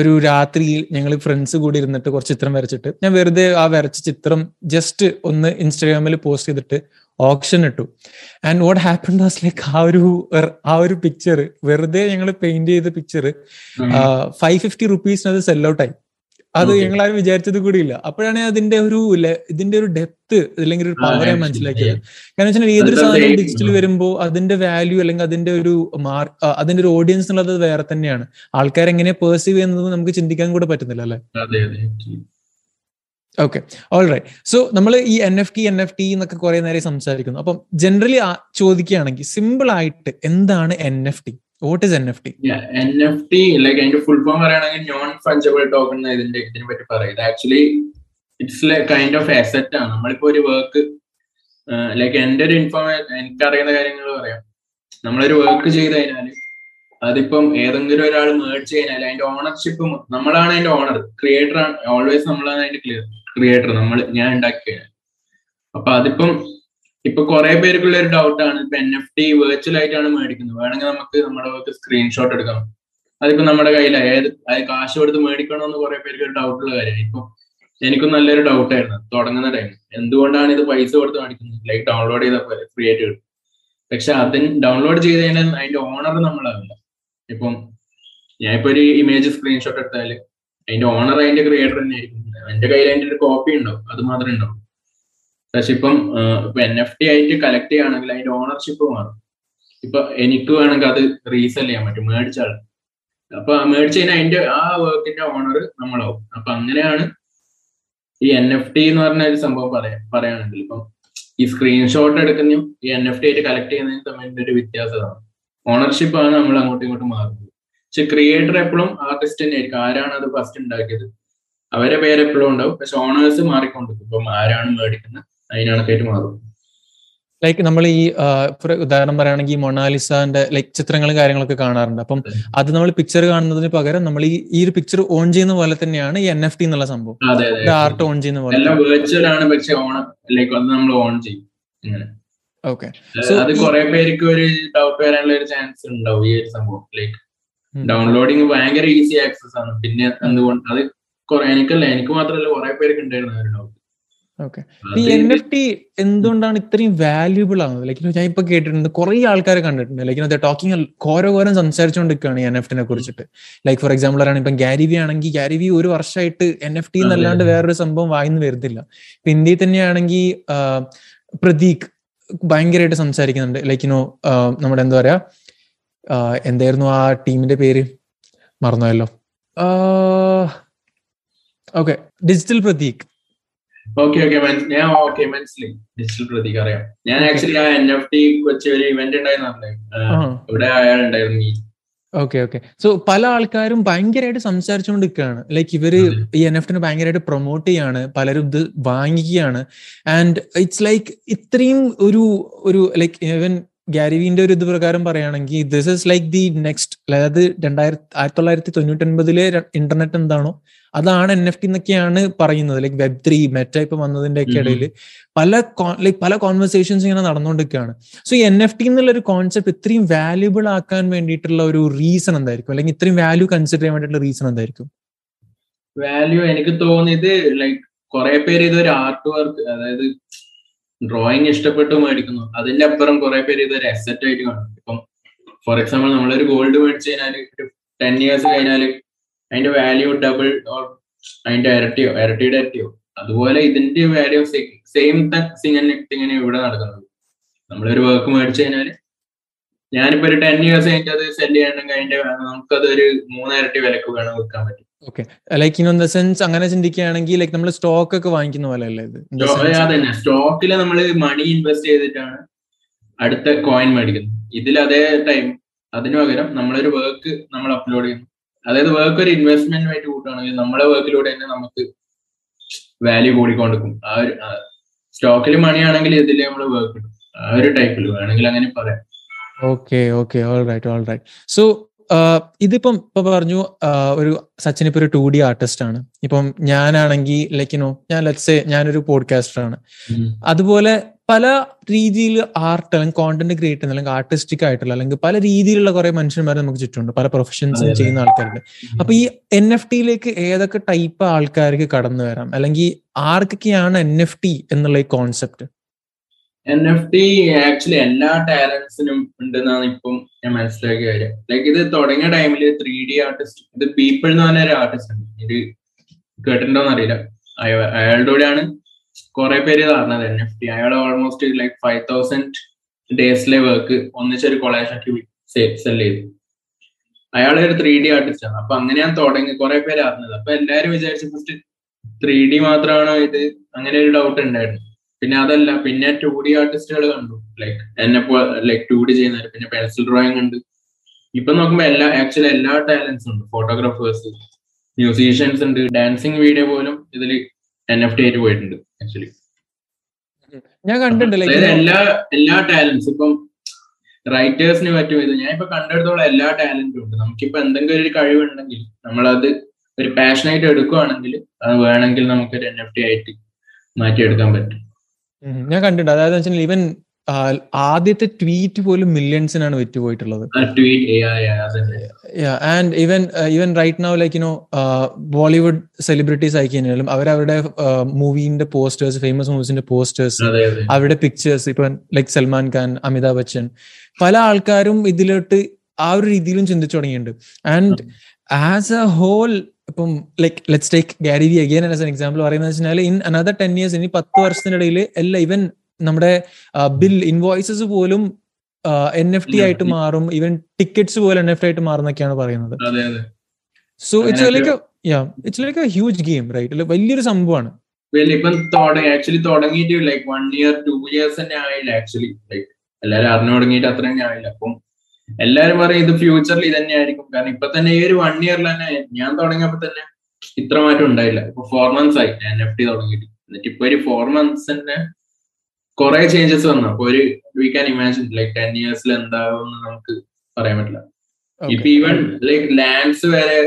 ഒരു രാത്രിയിൽ ഞങ്ങൾ ഫ്രണ്ട്സ് കൂടി ഇരുന്നിട്ട് കുറച്ച് ചിത്രം വരച്ചിട്ട് ഞാൻ വെറുതെ ആ വരച്ച ചിത്രം ജസ്റ്റ് ഒന്ന് ഇൻസ്റ്റാഗ്രാമിൽ പോസ്റ്റ് ചെയ്തിട്ട് ഓപ്ഷൻ ഇട്ടു. And what happen was like ആ ഒരു ആ ഒരു പിക്ചർ വെറുതെ ഞങ്ങൾ പെയിന്റ് ചെയ്ത പിക്ചർ ഫൈവ് ഫിഫ്റ്റി റുപ്പീസിന് അത് സെൽ ഔട്ട് ആയി. അത് ഞങ്ങളാരും വിചാരിച്ചത് കൂടിയില്ല. അപ്പോഴാണ് അതിന്റെ ഒരു ഇതിന്റെ ഒരു ഡെപ്ത് അല്ലെങ്കിൽ ഒരു ഞാൻ മനസ്സിലാക്കിയത്. കാരണം വെച്ചാൽ ഏതൊരു സാധനം ഡിജിറ്റൽ വരുമ്പോൾ അതിന്റെ വാല്യൂ അല്ലെങ്കിൽ അതിന്റെ ഒരു മാർക്ക് അതിന്റെ ഒരു ഓഡിയൻസ് എന്നുള്ളത് വേറെ തന്നെയാണ്. ആൾക്കാർ എങ്ങനെ പേഴ്സീവ് ചെയ്യുന്നത് നമുക്ക് ചിന്തിക്കാൻ കൂടെ പറ്റുന്നില്ല അല്ലെ? ഓക്കെ ഓൾ റൈറ്റ് സോ നമ്മൾ ഈ N F T N F T എന്നൊക്കെ കുറെ നേരം സംസാരിക്കുന്നു. അപ്പം ജനറലി ചോദിക്കുകയാണെങ്കിൽ സിമ്പിൾ ആയിട്ട് എന്താണ് N F T what is N F T N F T like അതിന്റെ ഫുൾ ഫോം പറയുകയാണെങ്കിൽ നോൺ ഫഞ്ചബിൾ ടോക്കൺ ഇതിന്റെ ഇതിനെ പറ്റി പറയുന്നത് actually it's like kind of asset ആണ്. നമ്മളിപ്പോ ഒരു വർക്ക് ലൈക്ക് എന്റെ ഒരു ഇൻഫോർമേഷൻ എനിക്കറിയുന്ന കാര്യങ്ങൾ പറയാം. നമ്മളൊരു വർക്ക് ചെയ്ത് കഴിഞ്ഞാൽ അതിപ്പം ഏതെങ്കിലും ഒരാൾ മേർച്ച് കഴിഞ്ഞാൽ അതിന്റെ ഓണർഷിപ്പ് നമ്മളാണ് അതിന്റെ ഓണർ ക്രിയേറ്റർ ആണ് ഓൾവേസ് നമ്മളാണ് അതിന്റെ ക്രിയേറ്റർ നമ്മൾ ഞാൻ ഉണ്ടാക്കി കഴിഞ്ഞാൽ അപ്പൊ അതിപ്പം ഇപ്പൊ കുറെ പേർക്കുള്ള ഒരു ഡൗട്ട് ആണ്. ഇപ്പൊ എൻ എഫ് ടി വെർച്വൽ ആയിട്ടാണ് മേടിക്കുന്നത്. വേണമെങ്കിൽ നമുക്ക് നമ്മുടെ വർക്ക് സ്ക്രീൻഷോട്ട് എടുക്കാം. അതിപ്പോ നമ്മുടെ കയ്യിൽ ഏത് അത് കാശ് കൊടുത്ത് മേടിക്കണമെന്ന് കുറെ പേർക്ക് ഒരു ഡൗട്ട് ഉള്ള കാര്യമാണ്. ഇപ്പൊ എനിക്കും നല്ലൊരു ഡൗട്ട് ആയിരുന്നു. തുടങ്ങുന്ന ടൈം എന്തുകൊണ്ടാണ് ഇത് പൈസ കൊടുത്ത് മേടിക്കുന്നത്? ലൈക്ക് ഡൗൺലോഡ് ചെയ്താൽ പോലെ ഫ്രീ ആയിട്ട് കിട്ടും. പക്ഷെ അതിന് ഡൗൺലോഡ് ചെയ്ത് കഴിഞ്ഞാൽ അതിന്റെ ഓണർ നമ്മളാവില്ല. ഇപ്പം ഞാൻ ഇപ്പൊ ഒരു ഇമേജ് സ്ക്രീൻഷോട്ട് എടുത്താൽ അതിന്റെ ഓണർ അതിന്റെ ക്രിയേറ്റർ തന്നെ ആയിരിക്കും എന്റെ കയ്യിൽ അതിന്റെ ഒരു കോപ്പി ഉണ്ടാവും. അത് മാത്രമേ ഉണ്ടാവും പക്ഷെ ഇപ്പം ഇപ്പൊ എൻ എഫ് ടി ആയിട്ട് കളക്ട് ചെയ്യുകയാണെങ്കിൽ അതിന്റെ ഓണർഷിപ്പ് മാറും. ഇപ്പൊ എനിക്ക് വേണമെങ്കിൽ അത് റീസെൽ ചെയ്യാൻ പറ്റും മേടിച്ചാൽ അപ്പൊ മേടിച്ച് കഴിഞ്ഞാൽ അതിന്റെ ആ വർക്കിന്റെ ഓണർ നമ്മളാവും. അപ്പൊ അങ്ങനെയാണ് ഈ എൻ എഫ് ടി എന്ന് പറഞ്ഞ ഒരു സംഭവം പറയാം പറയുകയാണെങ്കിൽ ഇപ്പം ഈ സ്ക്രീൻഷോട്ട് എടുക്കുന്നതും ഈ എൻ എഫ് ടി ആയിട്ട് കളക്ട് ചെയ്യുന്നതിന് തമ്മിൽ ഒരു വ്യത്യാസമാണ്. ഓണർഷിപ്പ് ആണ് നമ്മൾ അങ്ങോട്ടും ഇങ്ങോട്ടും മാറുന്നത്. പക്ഷെ ക്രിയേറ്റർ എപ്പോഴും ആർട്ടിസ്റ്റ് തന്നെ ആയിരിക്കും. ആരാണ് അത് ഫസ്റ്റ് ഉണ്ടാക്കിയത്? അവരെ പേര് എപ്പോഴും ഉണ്ടാവും. പക്ഷെ ഓണേഴ്സ് മാറിക്കൊണ്ടിരിക്കും. ഇപ്പം ആരാണ് മേടിക്കുന്നത്? അതിനണക്കായിട്ട് മാറും. ലൈക്ക് നമ്മൾ ഈ ഉദാഹരണം പറയുകയാണെങ്കിൽ മൊണാലിസാന്റെ ലൈക്ക് ചിത്രങ്ങളും കാര്യങ്ങളൊക്കെ കാണാറുണ്ട്. അപ്പം അത്. നമ്മൾ പിക്ചർ കാണുന്നതിന് പകരം നമ്മൾ ഈ ഈ ഒരു പിക്ചർ ഓൺ ചെയ്യുന്ന പോലെ തന്നെയാണ് ഈ എൻ എഫ് ടി എന്നുള്ള സംഭവം. ആർട്ട് ഓൺ ചെയ്യുന്ന പോലെ വെർച്വൽ ആണ് പക്ഷെ ഓൺ ലൈക്ക് അത് നമ്മൾ ഓൺ ചെയ്യും. ഓക്കെ അത് കുറെ പേർക്ക് ഒരു ഡൗട്ട് വരാനുള്ള ഒരു ചാൻസ് ഉണ്ടാവും ഈ ഒരു സംഭവം. ലൈക്ക് ഡൗൺലോഡിങ് ഭയങ്കര ഈസി ആക്സസ് ആണ്. പിന്നെ എന്തുകൊണ്ട്? അത് കുറെ എനിക്കല്ല എനിക്ക് മാത്രമല്ല കുറെ പേർക്ക് ഉണ്ടായിരുന്നു ഓക്കെ ഈ എൻ എഫ് ടി എന്തുകൊണ്ടാണ് ഇത്രയും വാല്യൂബിൾ ആകുന്നത് ലൈക്ക് ഞാൻ ഇപ്പൊ കേട്ടിട്ടുണ്ട് കുറെ ആൾക്കാരെ കണ്ടിട്ടുണ്ട്. ലൈക്ക് ടോക്കിംഗ് ഘോരഘോരം സംസാരിച്ചുകൊണ്ടിരിക്കുകയാണ് എൻ എഫ് ടിനെ കുറിച്ചിട്ട്. ലൈക്ക് ഫോർ എക്സാമ്പിൾ ആണ് ഇപ്പം ഗാരിവി ആണെങ്കിൽ ഗാരിവി ഒരു വർഷമായിട്ട് എൻ എഫ് ടി എന്നല്ലാണ്ട് വേറൊരു സംഭവം വായിന്ന് വരുന്നില്ല. ഇപ്പൊ ഇന്ത്യയിൽ തന്നെയാണെങ്കിൽ പ്രതീക് ഭയങ്കരമായിട്ട് സംസാരിക്കുന്നുണ്ട്. ലൈക്ക് നോ നമ്മുടെ എന്താ പറയാ എന്തായിരുന്നു ആ ടീമിന്റെ പേര്? മറന്നുവല്ലോ okay digital Prateek. Okay okay ഞാൻ ഓക്കെ മനസ്സിലായി. ഡിജിറ്റൽ പ്രതീക് അറിയാം. ഞാൻ ആക്ച്വലി ആ എൻ എഫ് ടി വെച്ച് ഒരു ഇവന്റ് ഉണ്ടായിരുന്നു ഇവിടെ അയാൾ ഉണ്ടായിരുന്നു ഈ ഓക്കെ ഓക്കെ സോ പല ആൾക്കാരും ഭയങ്കരമായിട്ട് സംസാരിച്ചുകൊണ്ടിരിക്കുകയാണ് ലൈക്ക് ഇവർ ഈ എൻ എഫ് ടിനെ ഭയങ്കരമായിട്ട് പ്രൊമോട്ട് ചെയ്യാണ്. പലരും ഇത് വാങ്ങിക്കുകയാണ്. ആൻഡ് ഇറ്റ്സ് ലൈക്ക് ഇത്രയും ഒരു ഒരു ലൈക്ക് ഈവൻ ഗാരിവിന്റെ ഒരു ഇത് പ്രകാരം പറയുകയാണെങ്കിൽ this is like the next അതായത് രണ്ടായിരത്തി ആയിരത്തി തൊള്ളായിരത്തി തൊണ്ണൂറ്റി ഒൻപതിലെ ഇന്റർനെറ്റ് എന്താണോ അതാണ് എൻ എഫ് ടി എന്നൊക്കെയാണ് പറയുന്നത്. ലൈക്ക് വെബ് ത്രീ മെറ്റ ഇപ്പൊ വന്നതിന്റെ ഒക്കെ ഇടയിൽ പല ലൈക്ക് പല കോൺവെർസേഷൻസ് ഇങ്ങനെ നടന്നുകൊണ്ടിരിക്കുകയാണ്. സോ ഈ എൻ എഫ് ടി എന്നുള്ള ഒരു കോൺസെപ്റ്റ് ഇത്രയും വാല്യൂബിൾ ആക്കാൻ വേണ്ടിയിട്ടുള്ള ഒരു റീസൺ എന്തായിരിക്കും? അല്ലെങ്കിൽ ഇത്രയും വാല്യൂ കൺസിഡർ ചെയ്യാൻ വേണ്ടിയിട്ടുള്ള റീസൺ എന്തായിരിക്കും? വാല്യൂ എനിക്ക് തോന്നിയത് ലൈക്ക് കുറെ പേര് ഇതൊരു ആർട്ട് വർക്ക് അതായത് ഡ്രോയിങ് ഇഷ്ടപ്പെട്ട് മേടിക്കുന്നു. അതിന്റെ അപ്പുറം കുറെ പേര് ഇതൊരു അസെറ്റ് ആയിട്ട് കാണും. ഇപ്പം ഫോർ എക്സാമ്പിൾ നമ്മളൊരു ഗോൾഡ് മേടിച്ചു കഴിഞ്ഞാൽ ഒരു ടെൻ ഇയേഴ്സ് കഴിഞ്ഞാൽ അതിന്റെ വാല്യൂ ഡബിൾ ഓർ അതിന്റെ ഇരട്ടിയോ ഇരട്ടിയുടെ ഇരട്ടിയോ? അതുപോലെ ഇതിന്റെ വാല്യൂ സെയിം തിങ്ങനെ ഇവിടെ നടക്കുന്നത്. നമ്മളൊരു വർക്ക് മേടിച്ചു കഴിഞ്ഞാൽ ഞാനിപ്പോ ഒരു ടെൻ ഇയേഴ്സ് കഴിഞ്ഞിട്ട് അത് സെൽ ചെയ്യണമെങ്കിൽ അതിന്റെ നമുക്കത് ഒരു മൂന്നിരട്ടി വിലക്ക് വേണം വിൽക്കാൻ പറ്റും. Okay like in on the sense അങ്ങനെ ചിന്തിക്കുകയാണെങ്കിൽ ലൈക്ക് നമ്മൾ സ്റ്റോക്ക് ഒക്കെ വാങ്ങിക്കുന്ന പോലെ അല്ലേ ഇത് അതന്നെ സ്റ്റോക്കിൽ നമ്മൾ മണി ഇൻവെസ്റ്റ് ചെയ്തിട്ടാണ് അടുത്ത കോയിൻ മേടിക്കുന്നത്. ഇതിൽ അതേ ടൈം അതിനു പകരം നമ്മളൊരു വർക്ക് നമ്മൾ അപ്ലോഡ് ചെയ്യുന്നു. അതായത് വർക്ക് ഒരു ഇൻവെസ്റ്റ്മെന്റ് ആയിട്ട് കൂട്ടുകയാണെങ്കിൽ നമ്മളെ വർക്കിലൂടെ തന്നെ നമുക്ക് വാല്യൂ കൂടിക്കൊണ്ടിരിക്കും. ആ ഒരു സ്റ്റോക്കിൽ മണിയാണെങ്കിൽ ഇതിൽ നമ്മൾ വർക്ക് ഇടും. ആ ഒരു ടൈപ്പിൽ വേണമെങ്കിൽ അങ്ങനെ പറയാം. Okay okay all right all right so ഇതിപ്പം ഇപ്പൊ പറഞ്ഞു ഒരു സച്ചിൻ ഇപ്പൊ ഒരു ടു ഡി ആർട്ടിസ്റ്റ് ആണ്. ഇപ്പം ഞാനാണെങ്കിൽ ലൈക്ക് നോ ഞാൻ ലെറ്റ്സ് ഞാനൊരു പോഡ്കാസ്റ്റർ ആണ്. അതുപോലെ പല രീതിയിൽ ആർട്ട് അല്ലെങ്കിൽ കോണ്ടന്റ് ക്രിയേറ്റ് ചെയ്യുന്ന അല്ലെങ്കിൽ ആർട്ടിസ്റ്റിക് ആയിട്ടുള്ള അല്ലെങ്കിൽ പല രീതിയിലുള്ള കുറെ മനുഷ്യന്മാരെ നമുക്ക് ചുറ്റുമുണ്ട്. പല പ്രൊഫഷൻസും ചെയ്യുന്ന ആൾക്കാരുണ്ട്. അപ്പൊ ഈ എൻ എഫ് ടിയിലേക്ക് ഏതൊക്കെ ടൈപ്പ് ആൾക്കാർക്ക് കടന്നു വരാം? അല്ലെങ്കിൽ ആർക്കൊക്കെയാണ് എൻ എഫ് ടി എന്നുള്ള ഈ concept N F T actually എല്ലാ ടാലൻസിനും ഉണ്ടെന്നാണ് ഇപ്പം ഞാൻ മനസ്സിലാക്കിയ കാര്യം. ലൈക്ക് ഇത് തുടങ്ങിയ ടൈമിൽ ത്രീ ഡി ആർട്ടിസ്റ്റ് ഇത് പീപ്പിൾ എന്ന് പറഞ്ഞ ഒരു ആർട്ടിസ്റ്റ് ഉണ്ട് ഇത് കേട്ടിട്ടുണ്ടോന്ന് അറിയില്ല അയാളുടെ കൂടെയാണ് കുറെ പേര് പറഞ്ഞത് എൻ എഫ് ടി അയാൾ ഓൾമോസ്റ്റ് ലൈക്ക് ഫൈവ് തൗസൻഡ് ഡേയ്സിലെ വർക്ക് ഒന്നിച്ചൊരു കൊളേഷൻ സെൽ ചെയ്തു. അയാൾ ഒരു ത്രീ ഡി ആർട്ടിസ്റ്റ് ആണ്. അപ്പൊ അങ്ങനെ ഞാൻ തുടങ്ങി. കുറെ പേര് അറിഞ്ഞത്. അപ്പൊ എല്ലാരും വിചാരിച്ചു ഫസ്റ്റ് ത്രീ ഡി മാത്രമാണോ ഇത്? അങ്ങനെ ഒരു ഡൗട്ട് ഉണ്ടായിരുന്നു. പിന്നെ അതല്ല പിന്നെ ടു ഡി ആർട്ടിസ്റ്റുകൾ കണ്ടു. ലൈക്ക് എന്നെ ലൈക്ക് ടു ഡി ചെയ്യുന്നവർ പിന്നെ പെൻസിൽ ഡ്രോയിങ് ഉണ്ട്. ഇപ്പൊ നോക്കുമ്പോ എല്ലാ ആക്ച്വലി എല്ലാ ടാലൻസും ഉണ്ട്. ഫോട്ടോഗ്രാഫേഴ്സ് മ്യൂസീഷ്യൻസ് ഉണ്ട്. ഡാൻസിങ് വീഡിയോ പോലും ഇതിൽ എൻ എഫ് ടി ആയിട്ട് പോയിട്ടുണ്ട് ആക്ച്വലി ഞാൻ കണ്ടിട്ടുണ്ട് എല്ലാ എല്ലാ ടാലൻസ് ഇപ്പം റൈറ്റേഴ്സിന് പറ്റും ഇത്. ഞാൻ ഇപ്പൊ കണ്ടെടുത്തോളം എല്ലാ ടാലന്റും ഉണ്ട്. നമുക്കിപ്പോ എന്തെങ്കിലും ഒരു കഴിവുണ്ടെങ്കിൽ നമ്മളത് ഒരു പാഷനായിട്ട് എടുക്കുവാണെങ്കിൽ അത് വേണമെങ്കിൽ നമുക്കൊരു എൻ എഫ് ടി ആയിട്ട് മാറ്റിയെടുക്കാൻ പറ്റും. ഞാൻ കണ്ടിട്ടുണ്ട്. അതായത് വെച്ചാൽ ഈവൻ ആദ്യത്തെ ട്വീറ്റ് പോലും മില്യൺസിനാണ് വിറ്റുപോയിട്ടുള്ളത്. And even even right now like you know Bollywood celebrities ആയി കഴിഞ്ഞാലും അവരവരുടെ മൂവീന്റെ പോസ്റ്റേഴ്സ് ഫേമസ് മൂവീസിന്റെ പോസ്റ്റേഴ്സ് അവരുടെ പിക്ചേഴ്സ് ഇപ്പൊ ലൈക് സൽമാൻ ഖാൻ അമിതാഭ് ബച്ചൻ പല ആൾക്കാരും ഇതിലോട്ട് ആ ഒരു രീതിയിലും ചിന്തിച്ചു തുടങ്ങിയിട്ടുണ്ട്. ആൻഡ് ആസ് എ ഹോൾ ഇപ്പം like let's take Gary V again as an example പറയുന്നത് വെച്ചാൽ ഇൻ അനദർ ടെൻ ഇയേഴ്സ് ഇനി പത്ത് വർഷത്തിനിടയിൽ എല്ലാ ഇവൻ നമ്മുടെ ബിൽ ഇൻവോയ്സസ് പോലും എൻ എഫ് ടി ആയിട്ട് മാറും. ഈവൻ ടിക്കറ്റ്സ് പോലും എൻ എഫ് ടി ആയിട്ട് മാറുന്നൊക്കെയാണ് പറയുന്നത്. So it's like yeah it's like a huge game right വലിയൊരു സംഭവമാണ്. ഇപ്പം ആക്ച്വലി തുടങ്ങിയിട്ട് like one year two years തന്നെ ആയില്ല ആക്ച്വലി ലൈക്ക് എല്ലാരും അറിഞ്ഞു തുടങ്ങിയിട്ട് അത്രയും ആയില്ല. അപ്പം എല്ലാരും പറയും ഇത് ഫ്യൂച്ചറിൽ ഇത് തന്നെ ആയിരിക്കും കാരണം ഇപ്പൊ തന്നെ ഈ ഒരു വൺ ഇയറിൽ തന്നെ ഞാൻ തുടങ്ങിയപ്പോ തന്നെ ഇത്ര മാറ്റം ഉണ്ടായില്ല. ഇപ്പൊ ഫോർ മന്ത്സ് ആയി എൻ എഫ് ടി തുടങ്ങിയിട്ട്. എന്നിട്ട് ഇപ്പൊ ഒരു ഫോർ മന്ത്സ് തന്നെ കുറെ ചേഞ്ചസ് വന്നു. അപ്പൊ ഒരു we can imagine like ten ഇയേഴ്സിൽ എന്താവും നമുക്ക് പറയാൻ പറ്റില്ല. ഇപ്പൊ ഈവൻ ലൈക് ലാൻഡ്സ് വരെ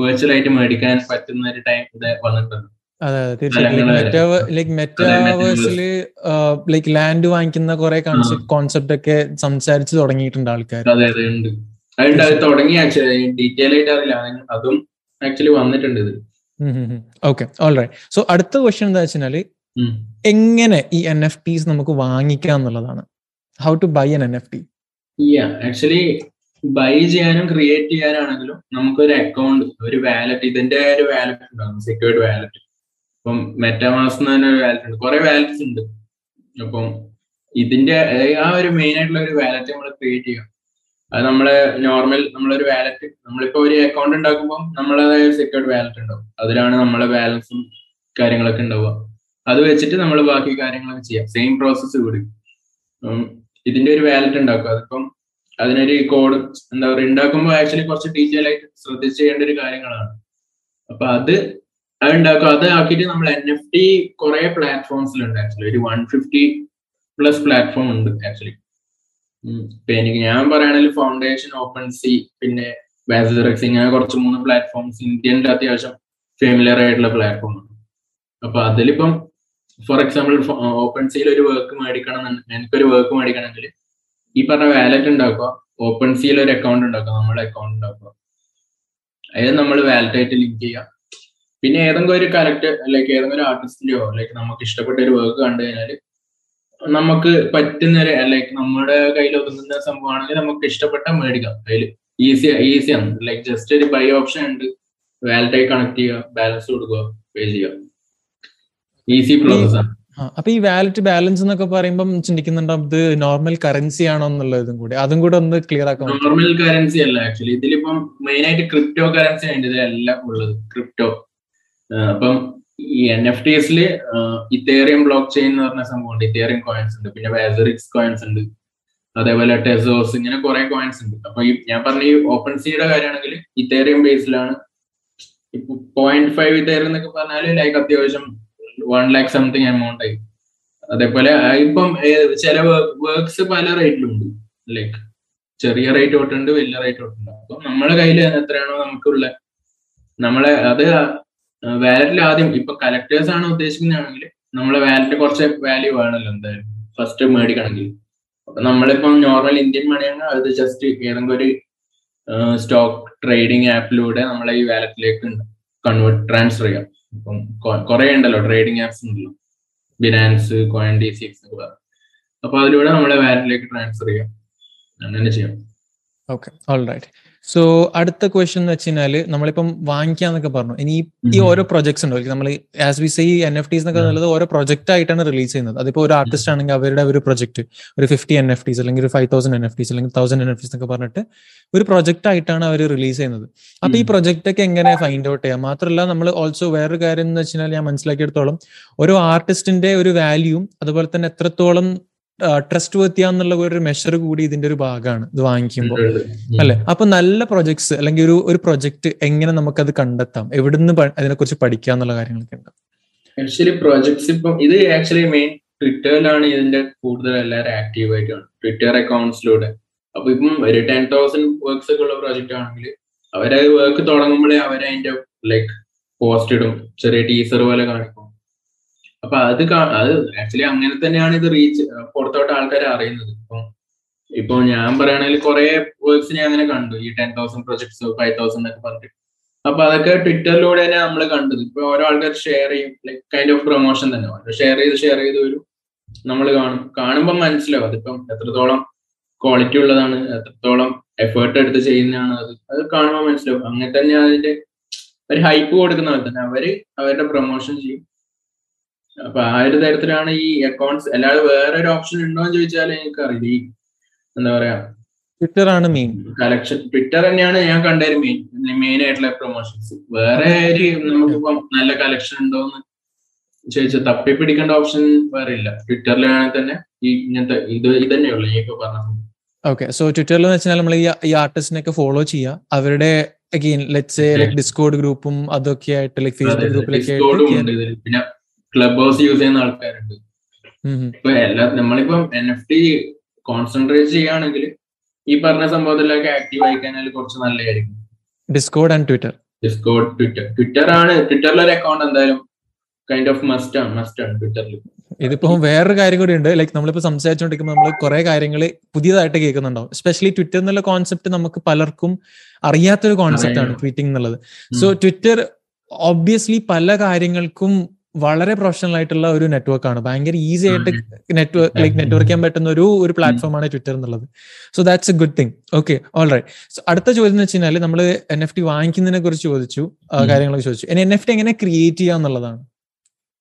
വെർച്വൽ ആയിട്ട് മേടിക്കാൻ പറ്റുന്ന ഒരു ടൈം ഇത് വന്നിട്ടുണ്ട്. അതെ തീർച്ചയായിട്ടും. ലൈക് മെറ്റാവേഴ്സിൽ ലൈക്ക് ലാൻഡ് വാങ്ങിക്കുന്ന കുറെ കോൺസെപ്റ്റ് ഒക്കെ സംസാരിച്ചു തുടങ്ങിയിട്ടുണ്ട് ആൾക്കാർ അതെ അതെ ഉണ്ട്. അതുകൊണ്ട് അത് തുടങ്ങി ആക്ച്വലി ഡീറ്റെയിൽ ആയിട്ട് അറിയില്ല. അതും ആക്ച്വലി വന്നിട്ടുണ്ട് ഇത്. ഓക്കെ ഓൾറൈറ്റ് സോ അടുത്ത ക്വസ്റ്റ്യൻ എന്താ വെച്ചാൽ എങ്ങനെ ഈ എൻ എഫ് ടീസ് നമുക്ക് വാങ്ങിക്കാം എന്നുള്ളതാണ്? How to buy N N F T actually buy ചെയ്യാനും ക്രിയേറ്റ് ചെയ്യാനാണെങ്കിലും നമുക്കൊരു അക്കൗണ്ട് ഒരു വാലറ്റ് ഇതിന്റെ ഒരു വാലറ്റ് ഉണ്ടാകും സെക്യൂർഡ് വാലറ്റ് ഇപ്പം മെറ്റാമാസ് തന്നെ ഒരു വാലറ്റ് ഉണ്ട്. കുറെ വാലറ്റ്സ് ഉണ്ട്. അപ്പം ഇതിന്റെ ആ ഒരു മെയിൻ ആയിട്ടുള്ള ഒരു വാലറ്റ് നമ്മൾ ക്രിയേറ്റ് ചെയ്യാം. അത് നമ്മൾ നോർമൽ നമ്മളൊരു വാലറ്റ് നമ്മളിപ്പോ ഒരു അക്കൗണ്ട് ഉണ്ടാക്കുമ്പോൾ നമ്മളതായ സെക്യൂർഡ് വാലറ്റ് ഉണ്ടാവും. അതിലാണ് നമ്മളെ ബാലൻസും കാര്യങ്ങളൊക്കെ ഉണ്ടാവുക. അത് വെച്ചിട്ട് നമ്മൾ ബാക്കി കാര്യങ്ങളൊക്കെ ചെയ്യാം. സെയിം പ്രോസസ്സ് കൂടി. ഇതിന്റെ ഒരു വാലറ്റ് ഉണ്ടാക്കുക. അതിപ്പം അതിനൊരു കോഡ് എന്താ പറയുക ഉണ്ടാക്കുമ്പോൾ ആക്ച്വലി കുറച്ച് ഡീറ്റെയിൽ ആയിട്ട് ശ്രദ്ധിച്ച് ചെയ്യേണ്ട ഒരു കാര്യങ്ങളാണ്. അപ്പൊ അത് അത് ഉണ്ടാക്കും അത് ആക്കിയിട്ട് നമ്മൾ എൻ എഫ് ടി കുറെ പ്ലാറ്റ്ഫോംസിലുണ്ട് ആക്ച്വലി ഒരു വൺ ഫിഫ്റ്റി പ്ലസ് പ്ലാറ്റ്ഫോം ഉണ്ട് ആക്ച്വലി ഇപ്പൊ എനിക്ക് ഞാൻ പറയുകയാണെങ്കിൽ ഫൗണ്ടേഷൻ ഓപ്പൺ സി പിന്നെ വാസറക്സ് ഇങ്ങനെ കുറച്ച് മൂന്ന് പ്ലാറ്റ്ഫോംസ് ഇന്ത്യന്റെ അത്യാവശ്യം ഫെമിലിയർ ആയിട്ടുള്ള പ്ലാറ്റ്ഫോം ആണ്. അപ്പൊ അതിലിപ്പം ഫോർ എക്സാമ്പിൾ ഓപ്പൺ സിയിൽ ഒരു വർക്ക് മേടിക്കണം എനിക്കൊരു വർക്ക് മേടിക്കണമെങ്കിൽ ഈ പറഞ്ഞ വാലറ്റ് ഉണ്ടാക്കുക ഓപ്പൺ സിയിൽ ഒരു അക്കൗണ്ട് ഉണ്ടാക്കുക നമ്മുടെ അക്കൗണ്ട് ഉണ്ടാക്കുക. അതിൽ നമ്മൾ വാലറ്റായിട്ട് ലിങ്ക് ചെയ്യുക. പിന്നെ ഏതെങ്കിലും ഒരു കറക്റ്റ് ലൈക്ക് ഏതെങ്കിലും ഒരു ആർട്ടിസ്റ്റിന്റെയോ ലൈക്ക് നമുക്ക് ഇഷ്ടപ്പെട്ട ഒരു വർക്ക് കണ്ടു കഴിഞ്ഞാൽ നമുക്ക് പറ്റുന്ന ഒരു ലൈക്ക് നമ്മുടെ കയ്യിൽ ഒതുങ്ങുന്ന സംഭവമാണെങ്കിൽ നമുക്ക് ഇഷ്ടപ്പെട്ട മേടിക്കാം. അതിൽ ഈസി ഈസിയാണ് ലൈക്ക് ജസ്റ്റ് ഒരു ബൈ ഓപ്ഷൻ ഉണ്ട്. വാലറ്റായി കണക്ട് ചെയ്യുക ബാലൻസ് കൊടുക്കുക പേ ചെയ്യുക. ഈസി പ്രോസസ് ആണ്. അപ്പൊ ഈ വാലറ്റ് ബാലൻസ് എന്നൊക്കെ പറയുമ്പോൾ ചിന്തിക്കുന്നുണ്ടോ? ഇത് നോർമൽ കറൻസി ആണോ എന്നുള്ളതും കൂടി. അതും കൂടെ ഒന്ന് ക്ലിയർ ആക്കാം നോർമൽ കറൻസി അല്ല ആക്ച്വലി ഇതിലിപ്പം മെയിൻ ആയിട്ട് ക്രിപ്റ്റോ കറൻസി ആണ് ഇതിലെല്ലാം ഉള്ളത്. ക്രിപ്റ്റോ അപ്പം ഈ എൻ എഫ് ടിസിൽ ഇത്തേറിയം ബ്ലോക്ക് ചെയിൻ എന്ന് പറഞ്ഞ സംഭവം ഉണ്ട് ഇത്തേറിയം കോയിൻസ് ഉണ്ട്. പിന്നെ വാസറിക്സ് കോയിൻസ് ഉണ്ട്. അതേപോലെ ടെസോസ് ഇങ്ങനെ കുറെ കോയിൻസ് ഉണ്ട്. അപ്പൊ ഈ ഞാൻ പറഞ്ഞ ഈ ഓപ്പൺ സീയുടെ കാര്യമാണെങ്കിൽ ഇത്തേറിയം ബേസിലാണ് ഇപ്പൊ പോയിന്റ് ഫൈവ് ഇത്തേറിയം എന്നൊക്കെ പറഞ്ഞാൽ ലൈക്ക് അത്യാവശ്യം വൺ ലാക്ക് സംതിങ് എമൗണ്ട് ആയി. അതേപോലെ ഇപ്പം ചില വർക്ക്സ് പല റേറ്റിലുണ്ട് ലൈക്ക് ചെറിയ റേറ്റ് തൊട്ടുണ്ട് വലിയ റേറ്റ് തൊട്ടുണ്ട്. അപ്പൊ നമ്മുടെ കയ്യിൽ എത്രയാണോ നമുക്കുള്ള നമ്മളെ അത് വാലറ്റിൽ ആദ്യം ഇപ്പൊ കലക്ടേഴ്സ് ആണ് ഉദ്ദേശിക്കുന്നതാണെങ്കിൽ നമ്മളെ വാലറ്റ് കുറച്ച് വാല്യൂ വേണമല്ലോ എന്തായാലും. ഫസ്റ്റ് മേടിക്കണമെങ്കിൽ. അപ്പൊ നമ്മളിപ്പം നോർമൽ ഇന്ത്യൻ മണിയാണെങ്കിൽ അത് ജസ്റ്റ് ഏതെങ്കിലും ഒരു സ്റ്റോക്ക് ട്രേഡിംഗ് ആപ്പിലൂടെ നമ്മളെ ഈ വാലറ്റിലേക്ക് കൺവേർട്ട് ട്രാൻസ്ഫർ ചെയ്യാം. ഇപ്പം കുറെ ഉണ്ടല്ലോ ട്രേഡിംഗ് ആപ്സ് ഉണ്ടല്ലോ. Binance coin D C X അപ്പൊ അതിലൂടെ നമ്മളെ വാലറ്റിലേക്ക് ട്രാൻസ്ഫർ ചെയ്യാം. അങ്ങനെ ചെയ്യാം. ഓക്കെ ഓൾ റൈറ്റ് സോ അടുത്ത ക്വസ്റ്റ്യൻ എന്ന് വെച്ച് കഴിഞ്ഞാൽ നമ്മളിപ്പം വാങ്ങിക്കാന്നൊക്കെ പറഞ്ഞു. ഇനി ഈ ഓരോ പ്രൊജക്ട്സ് ഉണ്ടോ. നമ്മൾ as we say N F ടീസ് എന്നൊക്കെ ഉള്ളത് ഓരോ പ്രൊജക്ട് ആയിട്ടാണ് റിലീസ് ചെയ്യുന്നത്. അതിപ്പോ ഒരു ആർട്ടിസ്റ്റ് ആണെങ്കിൽ അവരുടെ ഒരു പ്രൊജക്ട് ഒരു ഫിഫ്റ്റി എൻ എഫ് ടീസ് അല്ലെങ്കിൽ ഒരു five thousand N F Ts അല്ലെങ്കിൽ തൗസൻഡ് എൻ എഫ് ടീസ് എന്നൊക്കെ പറഞ്ഞിട്ട് ഒരു പ്രൊജക്ട് ആയിട്ടാണ് അവർ റിലീസ് ചെയ്യുന്നത്. അപ്പൊ ഈ പ്രൊജക്ട് ഒക്കെ എങ്ങനെ ഫൈൻഡ് ഔട്ട് ചെയ്യാം? മാത്രമല്ല നമ്മൾ ഓൾസോ വേറൊരു കാര്യം എന്ന് വെച്ചാൽ ഞാൻ മനസ്സിലാക്കിയെടുത്തോളം ഓരോ ആർട്ടിസ്റ്റിന്റെ ഒരു വാല്യൂവും അതുപോലെ തന്നെ എത്രത്തോളം ട്രസ്റ്റ് വർത്തിയാന്നുള്ള ഒരു മെഷർ കൂടി ഇതിന്റെ ഒരു ഭാഗമാണ് ഇത് വാങ്ങിക്കുമ്പോൾ അല്ലെ? അപ്പൊ നല്ല പ്രൊജക്ട്സ് അല്ലെങ്കിൽ ഒരു ഒരു പ്രൊജക്ട് എങ്ങനെ നമുക്കത് കണ്ടെത്താം? എവിടുന്ന് അതിനെ കുറിച്ച് പഠിക്കുക എന്നുള്ള കാര്യങ്ങളൊക്കെ ഉണ്ട്. ആക്ച്വലി പ്രൊജക്ട്സ് ഇപ്പം ഇത് ആക്ച്വലി മെയിൻ ട്വിറ്ററിലാണ് ഇതിന്റെ കൂടുതൽ എല്ലാവരും ആക്റ്റീവ് ആയിട്ടാണ്. ട്വിറ്റർ അക്കൗണ്ട്സിലൂടെ അപ്പൊ ഇപ്പം ഒരു ടെൻ തൗസൻഡ് വർക്ക്സ് ഒക്കെ ഉള്ള പ്രൊജക്ട് ആണെങ്കിൽ അവരത് വർക്ക് തുടങ്ങുമ്പോഴേ അവരതിന്റെ ലൈക്ക് പോസ്റ്റ് ഇടും. ചെറിയ ടീസർ പോലെ കാണിക്കും. അപ്പൊ അത് അത് ആക്ച്വലി അങ്ങനെ തന്നെയാണ് ഇത് റീച്ച് പുറത്തോട്ട് ആൾക്കാർ അറിയുന്നത്. ഇപ്പം ഇപ്പൊ ഞാൻ പറയുകയാണെങ്കിൽ കുറെ വേർഡ്സ് ഞാൻ അങ്ങനെ കണ്ടു. ഈ ten thousand projects five thousand എന്നൊക്കെ പറഞ്ഞിട്ട്. അപ്പൊ അതൊക്കെ ട്വിറ്ററിലൂടെ തന്നെ നമ്മൾ കണ്ടത്. ഇപ്പൊ ഓരോ ആൾക്കാർ ഷെയർ ചെയ്യും. ലൈക് കൈൻഡ് ഓഫ് പ്രൊമോഷൻ തന്നെ. ഷെയർ ചെയ്ത് ഷെയർ ചെയ്ത് വരും. നമ്മൾ കാണും. കാണുമ്പോൾ മനസ്സിലാവും അതിപ്പം എത്രത്തോളം ക്വാളിറ്റി ഉള്ളതാണ് എത്രത്തോളം എഫേർട്ട് എടുത്ത് ചെയ്യുന്നതാണ് അത്. അത് കാണുമ്പോൾ മനസ്സിലാവും. അങ്ങനെ തന്നെ അതിന്റെ ഒരു ഹൈപ്പ് കൊടുക്കുന്ന പോലെ തന്നെ. അവർ അവരുടെ പ്രൊമോഷൻ ചെയ്യും. അപ്പൊ ആ ഒരു തരത്തിലാണ് ഈ അക്കൗണ്ട്സ് അല്ലാതെ വേറെ ഒരു ഓപ്ഷൻ ഉണ്ടോ എന്ന് ചോദിച്ചാൽ എനിക്കറിയില്ല. ഈ എന്താ പറയാ? ട്വിറ്റർ ആണ് മെയിൻ കളക്ഷൻ ട്വിറ്റർ തന്നെയാണ് ഞാൻ കണ്ടൊരു മെയിൻ മെയിൻ ആയിട്ടുള്ള പ്രൊമോഷൻസ് വേറെ ഒരു നമുക്കിപ്പം നല്ല കളക്ഷൻ ഉണ്ടോന്ന് ചോദിച്ചാൽ തപ്പി പിടിക്കേണ്ട ഓപ്ഷൻ വേറെ ഇല്ല. ട്വിറ്ററിലാണെങ്കിൽ തന്നെ ഈ ഇങ്ങനത്തെ ഇത് ഇത് തന്നെയുള്ളൂ ഈ ഇപ്പൊ പറഞ്ഞത് ഓക്കെ സോ ട്വിറ്ററിൽ എന്ന് വെച്ചാൽ നമ്മൾ ഈ ആർട്ടിസ്റ്റിനൊക്കെ ഫോളോ ചെയ്യുക. അവരുടെ അഗെയിൻ ലെറ്റ്സ് ലൈക് ഡിസ്കോഡ് ഗ്രൂപ്പും അതൊക്കെ ആയിട്ട് ലൈക് ഫേസ്ബുക്ക് ഗ്രൂപ്പിലൊക്കെ ആയിട്ട് ക്ലബ് ഹൗസ് യൂസ് ചെയ്യുന്ന ആൾക്കാരുണ്ട്. ഇപ്പൊ എല്ലാ നമ്മളിപ്പം എൻ എഫ് ടി കോൺസെൻട്രേറ്റ് ചെയ്യുകയാണെങ്കിൽ ഈ പറഞ്ഞ സംഭവത്തിലൊക്കെ ആക്റ്റീവ് ആയി കഴിഞ്ഞാൽ കുറച്ച് നല്ലതായിരിക്കും. Discord and Twitter Discord Twitter Twitter ആണ് ട്വിറ്ററിലൊരു അക്കൗണ്ട് എന്തായാലും കൈൻഡ് ഓഫ് മസ്റ്റ് ആണ് മസ്റ്റ് ആണ് ട്വിറ്ററിൽ ഇതിപ്പോ വേറൊരു കാര്യം കൂടി ഉണ്ട്. ലൈക്ക് നമ്മളിപ്പോ സംസാരിച്ചുകൊണ്ടിരിക്കുമ്പോൾ നമ്മൾ കുറെ കാര്യങ്ങൾ പുതിയതായിട്ട് കേൾക്കുന്നുണ്ടാവും. എസ്പെഷ്യലി ട്വിറ്റർ എന്നുള്ള കോൺസെപ്റ്റ് നമുക്ക് പലർക്കും അറിയാത്തൊരു കോൺസെപ്റ്റ് ആണ് ട്വീറ്റിംഗ് എന്നുള്ളത്. സോ ട്വിറ്റർ ഒബ്വിയസ്ലി പല കാര്യങ്ങൾക്കും വളരെ പ്രൊഫഷണൽ ആയിട്ടുള്ള ഒരു നെറ്റ്വർക്ക് ആണ്. ഭയങ്കര ഈസി ആയിട്ട് നെറ്റ്വർക്ക് ലൈക്ക് നെറ്റ്വർക്ക് ചെയ്യാൻ പറ്റുന്ന ഒരു ഒരു പ്ലാറ്റ്ഫോമാണ് ട്വിറ്റർ എന്നുള്ളത്. So that's a good thing okay all right so അടുത്ത ചോദ്യം എന്ന് വെച്ച് കഴിഞ്ഞാൽ നമ്മൾ എൻ എഫ് ടി വാങ്ങിക്കുന്നതിനെ കുറിച്ച് ചോദിച്ചു. കാര്യങ്ങളൊക്കെ ചോദിച്ചു. എൻ എഫ് ടി എങ്ങനെ ക്രിയേറ്റ് ചെയ്യുക എന്നുള്ളതാണ്.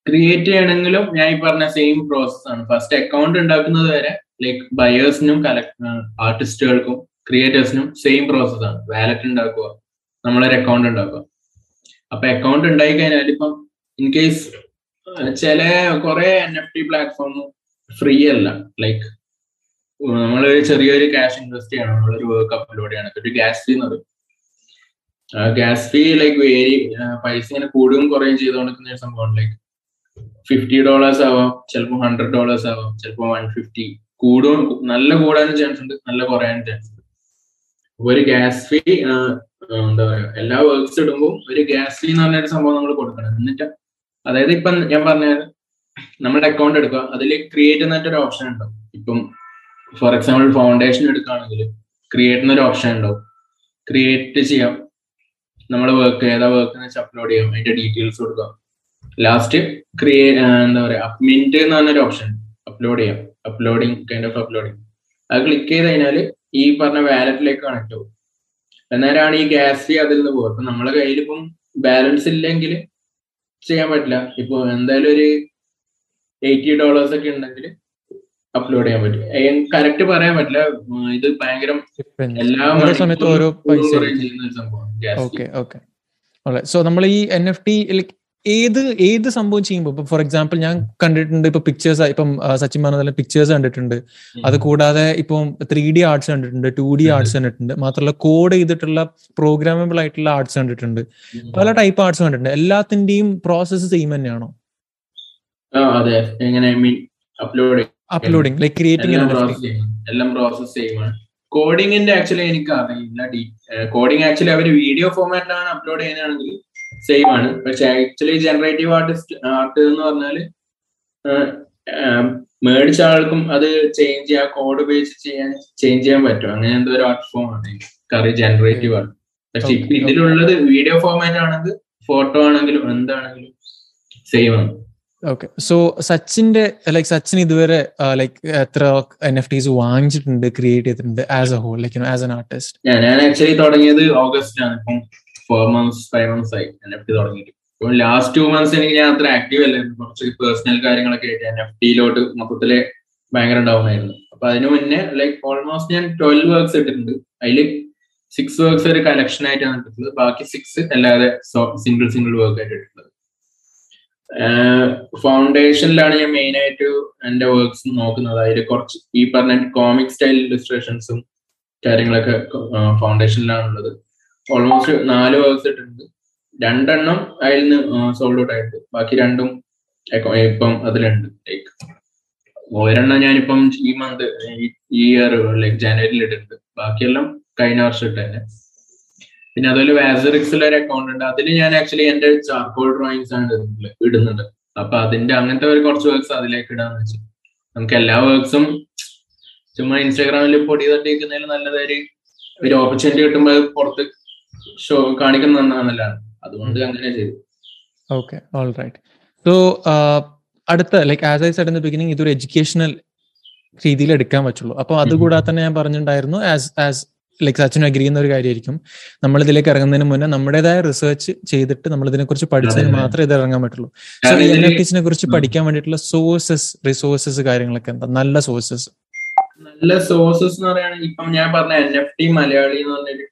ക്രിയേറ്റ് ചെയ്യണമെങ്കിലും ഞാൻ ഈ പറഞ്ഞ സെയിം പ്രോസസ് ആണ്. ഫസ്റ്റ് അക്കൗണ്ട് ഉണ്ടാക്കുന്നത് വരെ ലൈക്ക് ബയേഴ്സിനും ആർട്ടിസ്റ്റുകൾക്കും ക്രിയേറ്റേഴ്സിനും സെയിം പ്രോസസ് ആണ്. വാലറ്റ് ഉണ്ടാക്കുക നമ്മളൊരു അക്കൗണ്ട് ഉണ്ടാക്കുക അപ്പൊ അക്കൗണ്ട് ഉണ്ടായി കഴിഞ്ഞാൽ ഇപ്പം ഇൻ കേസ് ചില കുറെ N F T platform free അല്ല. ലൈക്ക് നമ്മൾ ചെറിയൊരു ക്യാഷ് ഇൻവെസ്റ്റ് ചെയ്യണം. നമ്മളൊരു വർക്ക് ചെയ്യണം ഒരു ഗ്യാസ് ഫീ എന്നത് ഗ്യാസ് ഫീ ലൈക്ക് വേരി പൈസ ഇങ്ങനെ കൂടുകയും കുറയും ചെയ്തുകൊണ്ടിരിക്കുന്ന ഒരു സംഭവമാണ് ലൈക്ക് ഫിഫ്റ്റി ഡോളേഴ്സ് ആവാം ചിലപ്പോൾ ഹൺഡ്രഡ് ഡോളേഴ്സ് ആവാം ചിലപ്പോൾ വൺ ഫിഫ്റ്റി കൂടും നല്ല കൂടാനും ചാൻസ് ഉണ്ട് നല്ല കുറയാനും ചാൻസ് ഉണ്ട്. ഒരു ഗ്യാസ് ഫീ എന്താ പറയാ എല്ലാ വർക്ക്സ് ഇടുമ്പോൾ ഒരു ഗ്യാസ് ഫീ എന്ന് പറഞ്ഞൊരു സംഭവം നമ്മൾ കൊടുക്കണം. എന്നിട്ട് അതായത് ഇപ്പം ഞാൻ പറഞ്ഞത് നമ്മുടെ അക്കൗണ്ട് എടുക്കുക അതിൽ ക്രിയേറ്റ് എന്നിട്ടൊരു ഓപ്ഷൻ ഉണ്ടാവും. ഇപ്പം ഫോർ എക്സാമ്പിൾ ഫൗണ്ടേഷൻ എടുക്കുകയാണെങ്കിൽ ക്രിയേറ്റ് എന്നൊരു ഓപ്ഷൻ ഉണ്ടാവും. ക്രിയേറ്റ് ചെയ്യാം. നമ്മൾ വർക്ക് ഏതാ വർക്ക് എന്ന് വെച്ചാൽ അപ്ലോഡ് ചെയ്യാം. അതിന്റെ ഡീറ്റെയിൽസ് കൊടുക്കാം ലാസ്റ്റ് ക്രിയേറ്റ് എന്താ പറയാ അപ്മിന്റ് എന്ന് പറഞ്ഞൊരു ഓപ്ഷൻ അപ്ലോഡ് ചെയ്യാം. അപ്ലോഡിങ് കൈൻഡ് ഓഫ് അപ്ലോഡിങ് അത് ക്ലിക്ക് ചെയ്ത് കഴിഞ്ഞാൽ ഈ പറഞ്ഞ വാലറ്റിലേക്ക് കണക്ട് ആവും. അന്നേരമാണ് ഈ ഗ്യാസ് ഫീ അതിൽ നിന്ന് പോകും അപ്പൊ നമ്മളെ കയ്യിൽ ഇപ്പം ബാലൻസ് ഇല്ലെങ്കിൽ ചെയ്യാൻ പറ്റില്ല. ഇപ്പൊ എന്തായാലും ഒരു എയ്റ്റി ഡോളേഴ്സ് ഒക്കെ ഉണ്ടെങ്കിൽ അപ്ലോഡ് ചെയ്യാൻ പറ്റും. കറക്റ്റ് പറയാൻ പറ്റില്ല. ഇത് ഭയങ്കര എല്ലാ ഓരോ സമയത്ത് ഓരോ പൈസ മണിക്കൂറിലും ചെയ്യുന്ന ഒരു സംഭവം ഗ്യാസ് ഓക്കെ ഓക്കെ സോ നമ്മൾ ഈ എൻ എഫ് ടി ലൈക്ക് ഏത് ഏത് സംഭവം ചെയ്യുമ്പോൾ ഇപ്പൊ ഫോർ എക്സാമ്പിൾ ഞാൻ കണ്ടിട്ടുണ്ട് ഇപ്പൊ പിക്ചേഴ്സ് ഇപ്പം സച്ചിൻ പറഞ്ഞ പിക്ചേഴ്സ് കണ്ടിട്ടുണ്ട്. അത് കൂടാതെ ഇപ്പം ത്രീ ഡി ആർട്സ് കണ്ടിട്ടുണ്ട് ടു ഡി ആർട്സ് കണ്ടിട്ടുണ്ട്. മാത്രമല്ല കോഡ് ചെയ്തിട്ടുള്ള പ്രോഗ്രാമബിൾ ആയിട്ടുള്ള ആർട്സ് കണ്ടിട്ടുണ്ട്. പല ടൈപ്പ് ആർട്സ് കണ്ടിട്ടുണ്ട്. എല്ലാത്തിന്റെയും പ്രോസസ്സ് സെയിം തന്നെയാണോ? അപ്ലോഡിംഗ് ലൈക് ക്രിയേറ്റിംഗ് എല്ലാം പ്രോസസ് ആണ്. കോഡിങ്ങിന്റെ ആക്ച്വലി എനിക്ക് അറിയില്ല കോഡിങ് ആക്ച്വലി അവർ വീഡിയോ ഫോമാറ്റിലാണ് അപ്ലോഡ് ചെയ്യുന്നതാണെങ്കിൽ സെയിം ആണ്. പക്ഷെ ആക്ച്വലി ജനറേറ്റീവ് ആർട്ടിസ്റ്റ് ആർട്ട് എന്ന് പറഞ്ഞാൽ മേടിച്ച ആൾക്കും അത് ചേഞ്ച് ചെയ്യാം കോഡ് ഉപയോഗിച്ച് ചെയ്യാൻ ചേഞ്ച് ചെയ്യാൻ പറ്റും. അങ്ങനെ എന്തോ ഒരു ആർട്ട് ഫോം ആണ്. കറി ജനറേറ്റീവ് ആണ്. പക്ഷെ ഇപ്പൊ. ഇതിലുള്ളത് വീഡിയോ ഫോമാറ്റ് ആണെങ്കിൽ ഫോട്ടോ ആണെങ്കിലും എന്താണെങ്കിലും സെയിം ആണ്. ഓക്കെ സോ സച്ചിന്റെ ലൈക് സച്ചിൻ ഇതുവരെ ലൈക് എത്ര എൻ എഫ് ടീസ് വാങ്ങിച്ചിട്ടുണ്ട് ക്രിയേറ്റ് ചെയ്തിട്ടുണ്ട് as a whole like as an artist ഞാൻ ആക്ച്വലി തുടങ്ങിയത് ഓഗസ്റ്റിലാണ് ഇപ്പം ഫോർ മന്ത്സ് ഫൈവ് മന്ത്സ് ആയി എൻ എഫ് ടി തുടങ്ങിയിട്ട്. ഇപ്പം ലാസ്റ്റ് ടു മന്ത്സ് എനിക്ക് ഞാൻ അത്ര ആക്റ്റീവ് അല്ലായിരുന്നു കുറച്ച് പേഴ്സണൽ കാര്യങ്ങളൊക്കെ ആയിട്ട് എൻ എഫ് ടിയിലോട്ട് മൊത്തത്തിൽ ഭയങ്കര ഡൗൺ ആയിരുന്നു. അപ്പൊ അതിന് മുന്നേ ലൈക്ക് ഓൾമോസ്റ്റ് ഞാൻ ട്വൽവ് വർക്ക്സ് ഇട്ടിട്ടുണ്ട്. അതിൽ സിക്സ് വർക്ക്സ് ഒരു കളക്ഷൻ ആയിട്ടാണ് ഇട്ടിട്ടുള്ളത്. ബാക്കി സിക്സ് അല്ലാതെ സിംഗിൾ സിംഗിൾ വർക്ക് ആയിട്ട് ഇട്ടിട്ടുള്ളത്. ഫൗണ്ടേഷനിലാണ് ഞാൻ മെയിൻ ആയിട്ട് എന്റെ വർക്ക്സ് നോക്കുന്നത്. അതിൽ കുറച്ച് ഈ പറഞ്ഞ കോമിക് സ്റ്റൈൽ ഇലിസ്ട്രേഷൻസും കാര്യങ്ങളൊക്കെ ഫൗണ്ടേഷനിലാണുള്ളത് ഓൾമോസ്റ്റ് നാല് വർക്ക്സ് ഇട്ടിട്ടുണ്ട്. രണ്ടെണ്ണം അതിൽ നിന്ന് സോൾഡ് ഔട്ട് ആയിട്ടുണ്ട്. ബാക്കി രണ്ടും ഇപ്പം അതിലുണ്ട്. ലൈക്ക് ഒരെണ്ണം ഞാനിപ്പം ഈ മന്ത് ഈ ഇയർ ലൈക് ജനുവരിയിൽ ഇട്ടിട്ടുണ്ട്. ബാക്കിയെല്ലാം കഴിഞ്ഞ വർഷം ഇട്ട് തന്നെ. പിന്നെ അതുപോലെ വാസറിക്സിൽ ഒരു അക്കൗണ്ട് ഉണ്ട്. അതിൽ ഞാൻ ആക്ച്വലി എന്റെ ചാർക്കോൾ ഡ്രോയിങ്സ് ആണ് ഇടുന്നുണ്ട് അപ്പൊ അതിന്റെ അങ്ങനത്തെ ഒരു കുറച്ച് വർക്ക്സ് അതിലേക്ക് ഇടാന്ന് വെച്ചു. നമുക്ക് എല്ലാ വർക്ക്സും ചുമ്മാ ഇൻസ്റ്റാഗ്രാമിൽ പൊടി തട്ടിയിരിക്കുന്നതിൽ നല്ലതൊരു ഒരു ഓപ്പർച്യൂണിറ്റി കിട്ടുമ്പോൾ പുറത്ത് ഷോ കാണിക്കുന്ന അതുകൊണ്ട് അങ്ങനെ ചെയ്തു. ഓക്കെ ഓൾ റൈറ്റ് സോ അടുത്ത like as I said in the beginning ഇതൊരു എഡ്യൂക്കേഷണൽ രീതിയിൽ എടുക്കാൻ പറ്റുള്ളൂ. അപ്പൊ അതുകൂടാതെ തന്നെ ഞാൻ പറഞ്ഞിട്ടുണ്ടായിരുന്നു as as like Sachin agree ചെയ്യുന്ന ഒരു കാര്യമായിരിക്കും. നമ്മൾ ഇതിലേക്ക് ഇറങ്ങുന്നതിന് മുന്നേ നമ്മുടേതായ റിസർച്ച് ചെയ്തിട്ട് നമ്മൾ ഇതിനെ കുറിച്ച് പഠിച്ചതിന് മാത്രമേ ഇത് ഇറങ്ങാൻ പറ്റുള്ളൂ. സോ ഈ എൻ എഫ് ടിസിനെ കുറിച്ച് പഠിക്കാൻ വേണ്ടിയിട്ടുള്ള സോഴ്സസ് റിസോഴ്സസ് കാര്യങ്ങളൊക്കെ എന്താ? നല്ല സോഴ്സസ് നല്ല സോഴ്സസ് എന്ന് പറയുകയാണെങ്കിൽ ഇപ്പം ഞാൻ പറഞ്ഞ എൻ എഫ് ടി മലയാളി എന്ന് പറഞ്ഞൊരു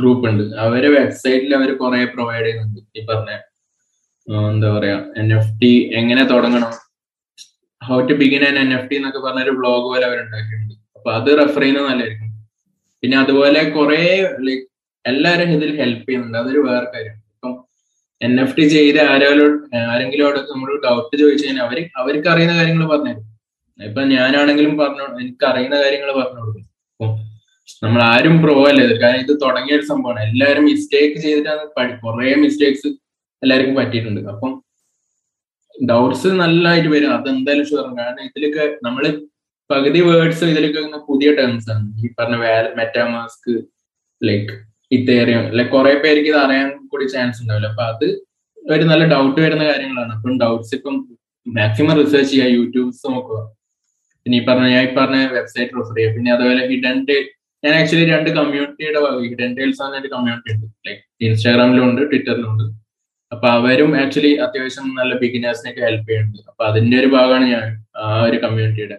ഗ്രൂപ്പ് ഉണ്ട് അവരെ വെബ്സൈറ്റിൽ അവർ കുറെ പ്രൊവൈഡ് ചെയ്യുന്നുണ്ട്. ഈ പറഞ്ഞ എന്താ പറയാ എൻ എഫ് ടി എങ്ങനെ തുടങ്ങണം? How to begin an N F T എന്നൊക്കെ പറഞ്ഞൊരു ബ്ലോഗ് പോലെ അവർ ഉണ്ടാക്കിയിട്ടുണ്ട്. അപ്പൊ അത് റെഫർ ചെയ്യുന്നത് നല്ലതായിരിക്കും. പിന്നെ അതുപോലെ കുറെ ലൈക്ക് എല്ലാവരും ഇതിൽ ഹെൽപ്പ് ചെയ്യുന്നുണ്ട്. അതൊരു വേറെ കാര്യം. ഇപ്പം എൻ എഫ് ടി ചെയ്ത് ആരോട് ആരെങ്കിലും അവിടെ നമ്മൾ ഡൗട്ട് ചോദിച്ചു കഴിഞ്ഞാൽ അവർ അവർക്ക് അറിയുന്ന കാര്യങ്ങൾ പറഞ്ഞു തരും ഇപ്പൊ ഞാനാണെങ്കിലും പറഞ്ഞു എനിക്ക് അറിയുന്ന കാര്യങ്ങൾ പറഞ്ഞു കൊടുക്കും നമ്മൾ ആരും പ്രോ അല്ല? കാരണം ഇത് തുടങ്ങിയ ഒരു സംഭവമാണ്. എല്ലാവരും മിസ്റ്റേക്ക് ചെയ്തിട്ടാണ് കുറെ മിസ്റ്റേക്സ് എല്ലാവർക്കും പറ്റിയിട്ടുണ്ട്. അപ്പം ഡൗട്ട്സ് നല്ലതായിട്ട് വരും. അതെന്തായാലും ഷുവർ കാരണം ഇതിലൊക്കെ നമ്മൾ പകുതി വേർഡ്സ് ഇതിലൊക്കെ പുതിയ ടേംസ് ആണ്. ഈ പറഞ്ഞ മെറ്റാമാസ്ക് ലൈക്ക് ഇത്തേറിയം ലൈക് കുറെ പേർക്ക് ഇത് അറിയാൻ കൂടി ചാൻസ് ഉണ്ടാവില്ല. അപ്പൊ അത് ഒരു നല്ല ഡൗട്ട് വരുന്ന കാര്യങ്ങളാണ്. അപ്പം ഡൗട്ട്സ് ഇപ്പം മാക്സിമം റിസർച്ച് ചെയ്യുക യൂട്യൂബ്സ് നോക്കുക പിന്നെ ഈ പറഞ്ഞ ഞാൻ ഈ പറഞ്ഞ വെബ്സൈറ്റ് റെഫർ ചെയ്യുക പിന്നെ അതുപോലെ ഹിഡൻ ഞാൻ ആക്ച്വലി രണ്ട് കമ്മ്യൂണിറ്റിയുടെ ഹിഡൻ ആണ് എന്ന ഒരു കമ്മ്യൂണിറ്റി ഉണ്ട്. ലൈക്ക് ഇൻസ്റ്റാഗ്രാമിലും ഉണ്ട് ട്വിറ്ററിലും ഉണ്ട് അപ്പൊ അവരും ആക്ച്വലി അത്യാവശ്യം നല്ല ബിഗിനേഴ്സിനൊക്കെ ഹെൽപ്പ് ചെയ്യുന്നുണ്ട്. അപ്പൊ അതിന്റെ ഒരു ഭാഗമാണ് ഞാൻ ആ ഒരു കമ്മ്യൂണിറ്റിയുടെ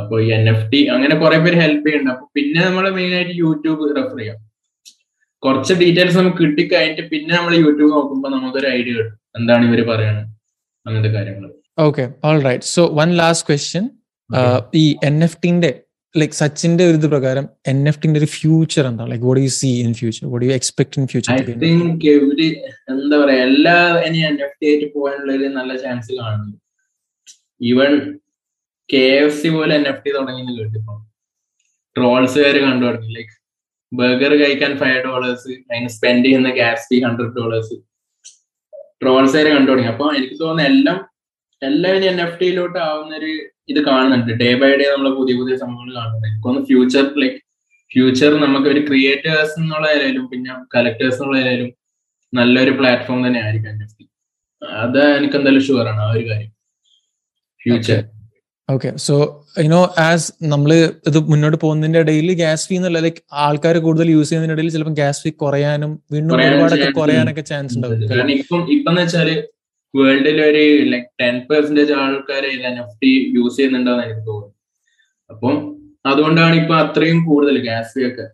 അപ്പൊ ഈ എൻ എഫ് ടി അങ്ങനെ കുറെ പേര് ഹെൽപ്പ് ചെയ്യുന്നുണ്ട്. അപ്പൊ പിന്നെ നമ്മൾ മെയിൻ ആയിട്ട് യൂട്യൂബ് റെഫർ ചെയ്യാം. കുറച്ച് ഡീറ്റെയിൽസ് നമുക്ക് കിട്ടിക്കഴിഞ്ഞിട്ട് പിന്നെ നമ്മൾ യൂട്യൂബ് നോക്കുമ്പോൾ നമുക്കൊരു ഐഡിയ കിട്ടും. എന്താണ് ഇവർ പറയുന്നത് അങ്ങനത്തെ കാര്യങ്ങൾ okay all right so one last question ഈ എൻ എഫ് ടിന്റെ ലൈക് സച്ചിന്റെ ഒരു ഇത് പ്രകാരം എൻ എഫ് ടിന്റെ ഒരു ഫ്യൂച്ചർ എന്താ like what you see in future what you expect in future I think every എന്താ പറയാ എല്ലാ ഇനി എൻ എഫ് ടി ആയിട്ട് പോകാനുള്ള ഒരു നല്ല ചാൻസ് കാണുന്നു. ഈവൻ കെ എഫ് സി പോലെ എൻ എഫ് ടി തുടങ്ങി കേട്ടിപ്പോ ട്രോൾസ് കാര് കണ്ടു തുടങ്ങി. ലൈക്ക് ബർഗർ കഴിക്കാൻ ഫൈവ് ഡോളേഴ്സ് അതിന് സ്പെൻഡ് ചെയ്യുന്ന ഫീ ഹൺഡ്രഡ് ഡോളേഴ്സ് ട്രോൾസ് കാര് കണ്ടു തുടങ്ങി. അപ്പൊ എനിക്ക് തോന്നുന്നു എല്ലാം എല്ലാം ഇനി എൻ എഫ് ടിയിലോട്ട് ആവുന്ന ഒരു ഇത് കാണുന്നുണ്ട്. ഡേ ബൈ ഡേ നമ്മൾ പുതിയ പുതിയ സംഭവങ്ങൾ കാണുന്നുണ്ട്. എനിക്കൊന്ന് ഫ്യൂച്ചർ ലൈക്ക് ഫ്യൂച്ചർ നമുക്ക് ഒരു ക്രിയേറ്റേഴ്സ് എന്നുള്ളതായാലും പിന്നെ കലക്ടേഴ്സ് എന്നുള്ളതായാലും നല്ലൊരു പ്ലാറ്റ്ഫോം തന്നെ ആയിരിക്കും എൻ എഫ് ടി അത് എനിക്ക് എന്തായാലും ഷുവർ ആണ് ആ ഒരു കാര്യം. Future okay so you know as നമ്മൾ ഇത് മുന്നോട്ട് പോകുന്നതിന്റെ ഇടയിൽ ഗ്യാസ് ഫീ എന്നുള്ള ലൈക്ക് ആൾക്കാർ കൂടുതൽ യൂസ് ചെയ്യുന്നതിന്റെ ഇടയിൽ ചിലപ്പോൾ ഗ്യാസ് ഫീ കുറയാനും വീണ്ടും ഒരുപാടൊക്കെ കുറയാനൊക്കെ ചാൻസ് ഉണ്ടാവും. ഇപ്പം ഇപ്പം വെച്ചാൽ വേൾഡിൽ ഒരു ലൈക് ടെൻ പെർസെന്റേജ് ആൾക്കാർ എൻ എഫ് ടി യൂസ് ചെയ്യുന്നുണ്ടെന്ന് എനിക്ക് തോന്നുന്നു അപ്പം അതുകൊണ്ടാണ് ഇപ്പൊ അത്രയും കൂടുതൽ ഗ്യാസ് ഒക്കെ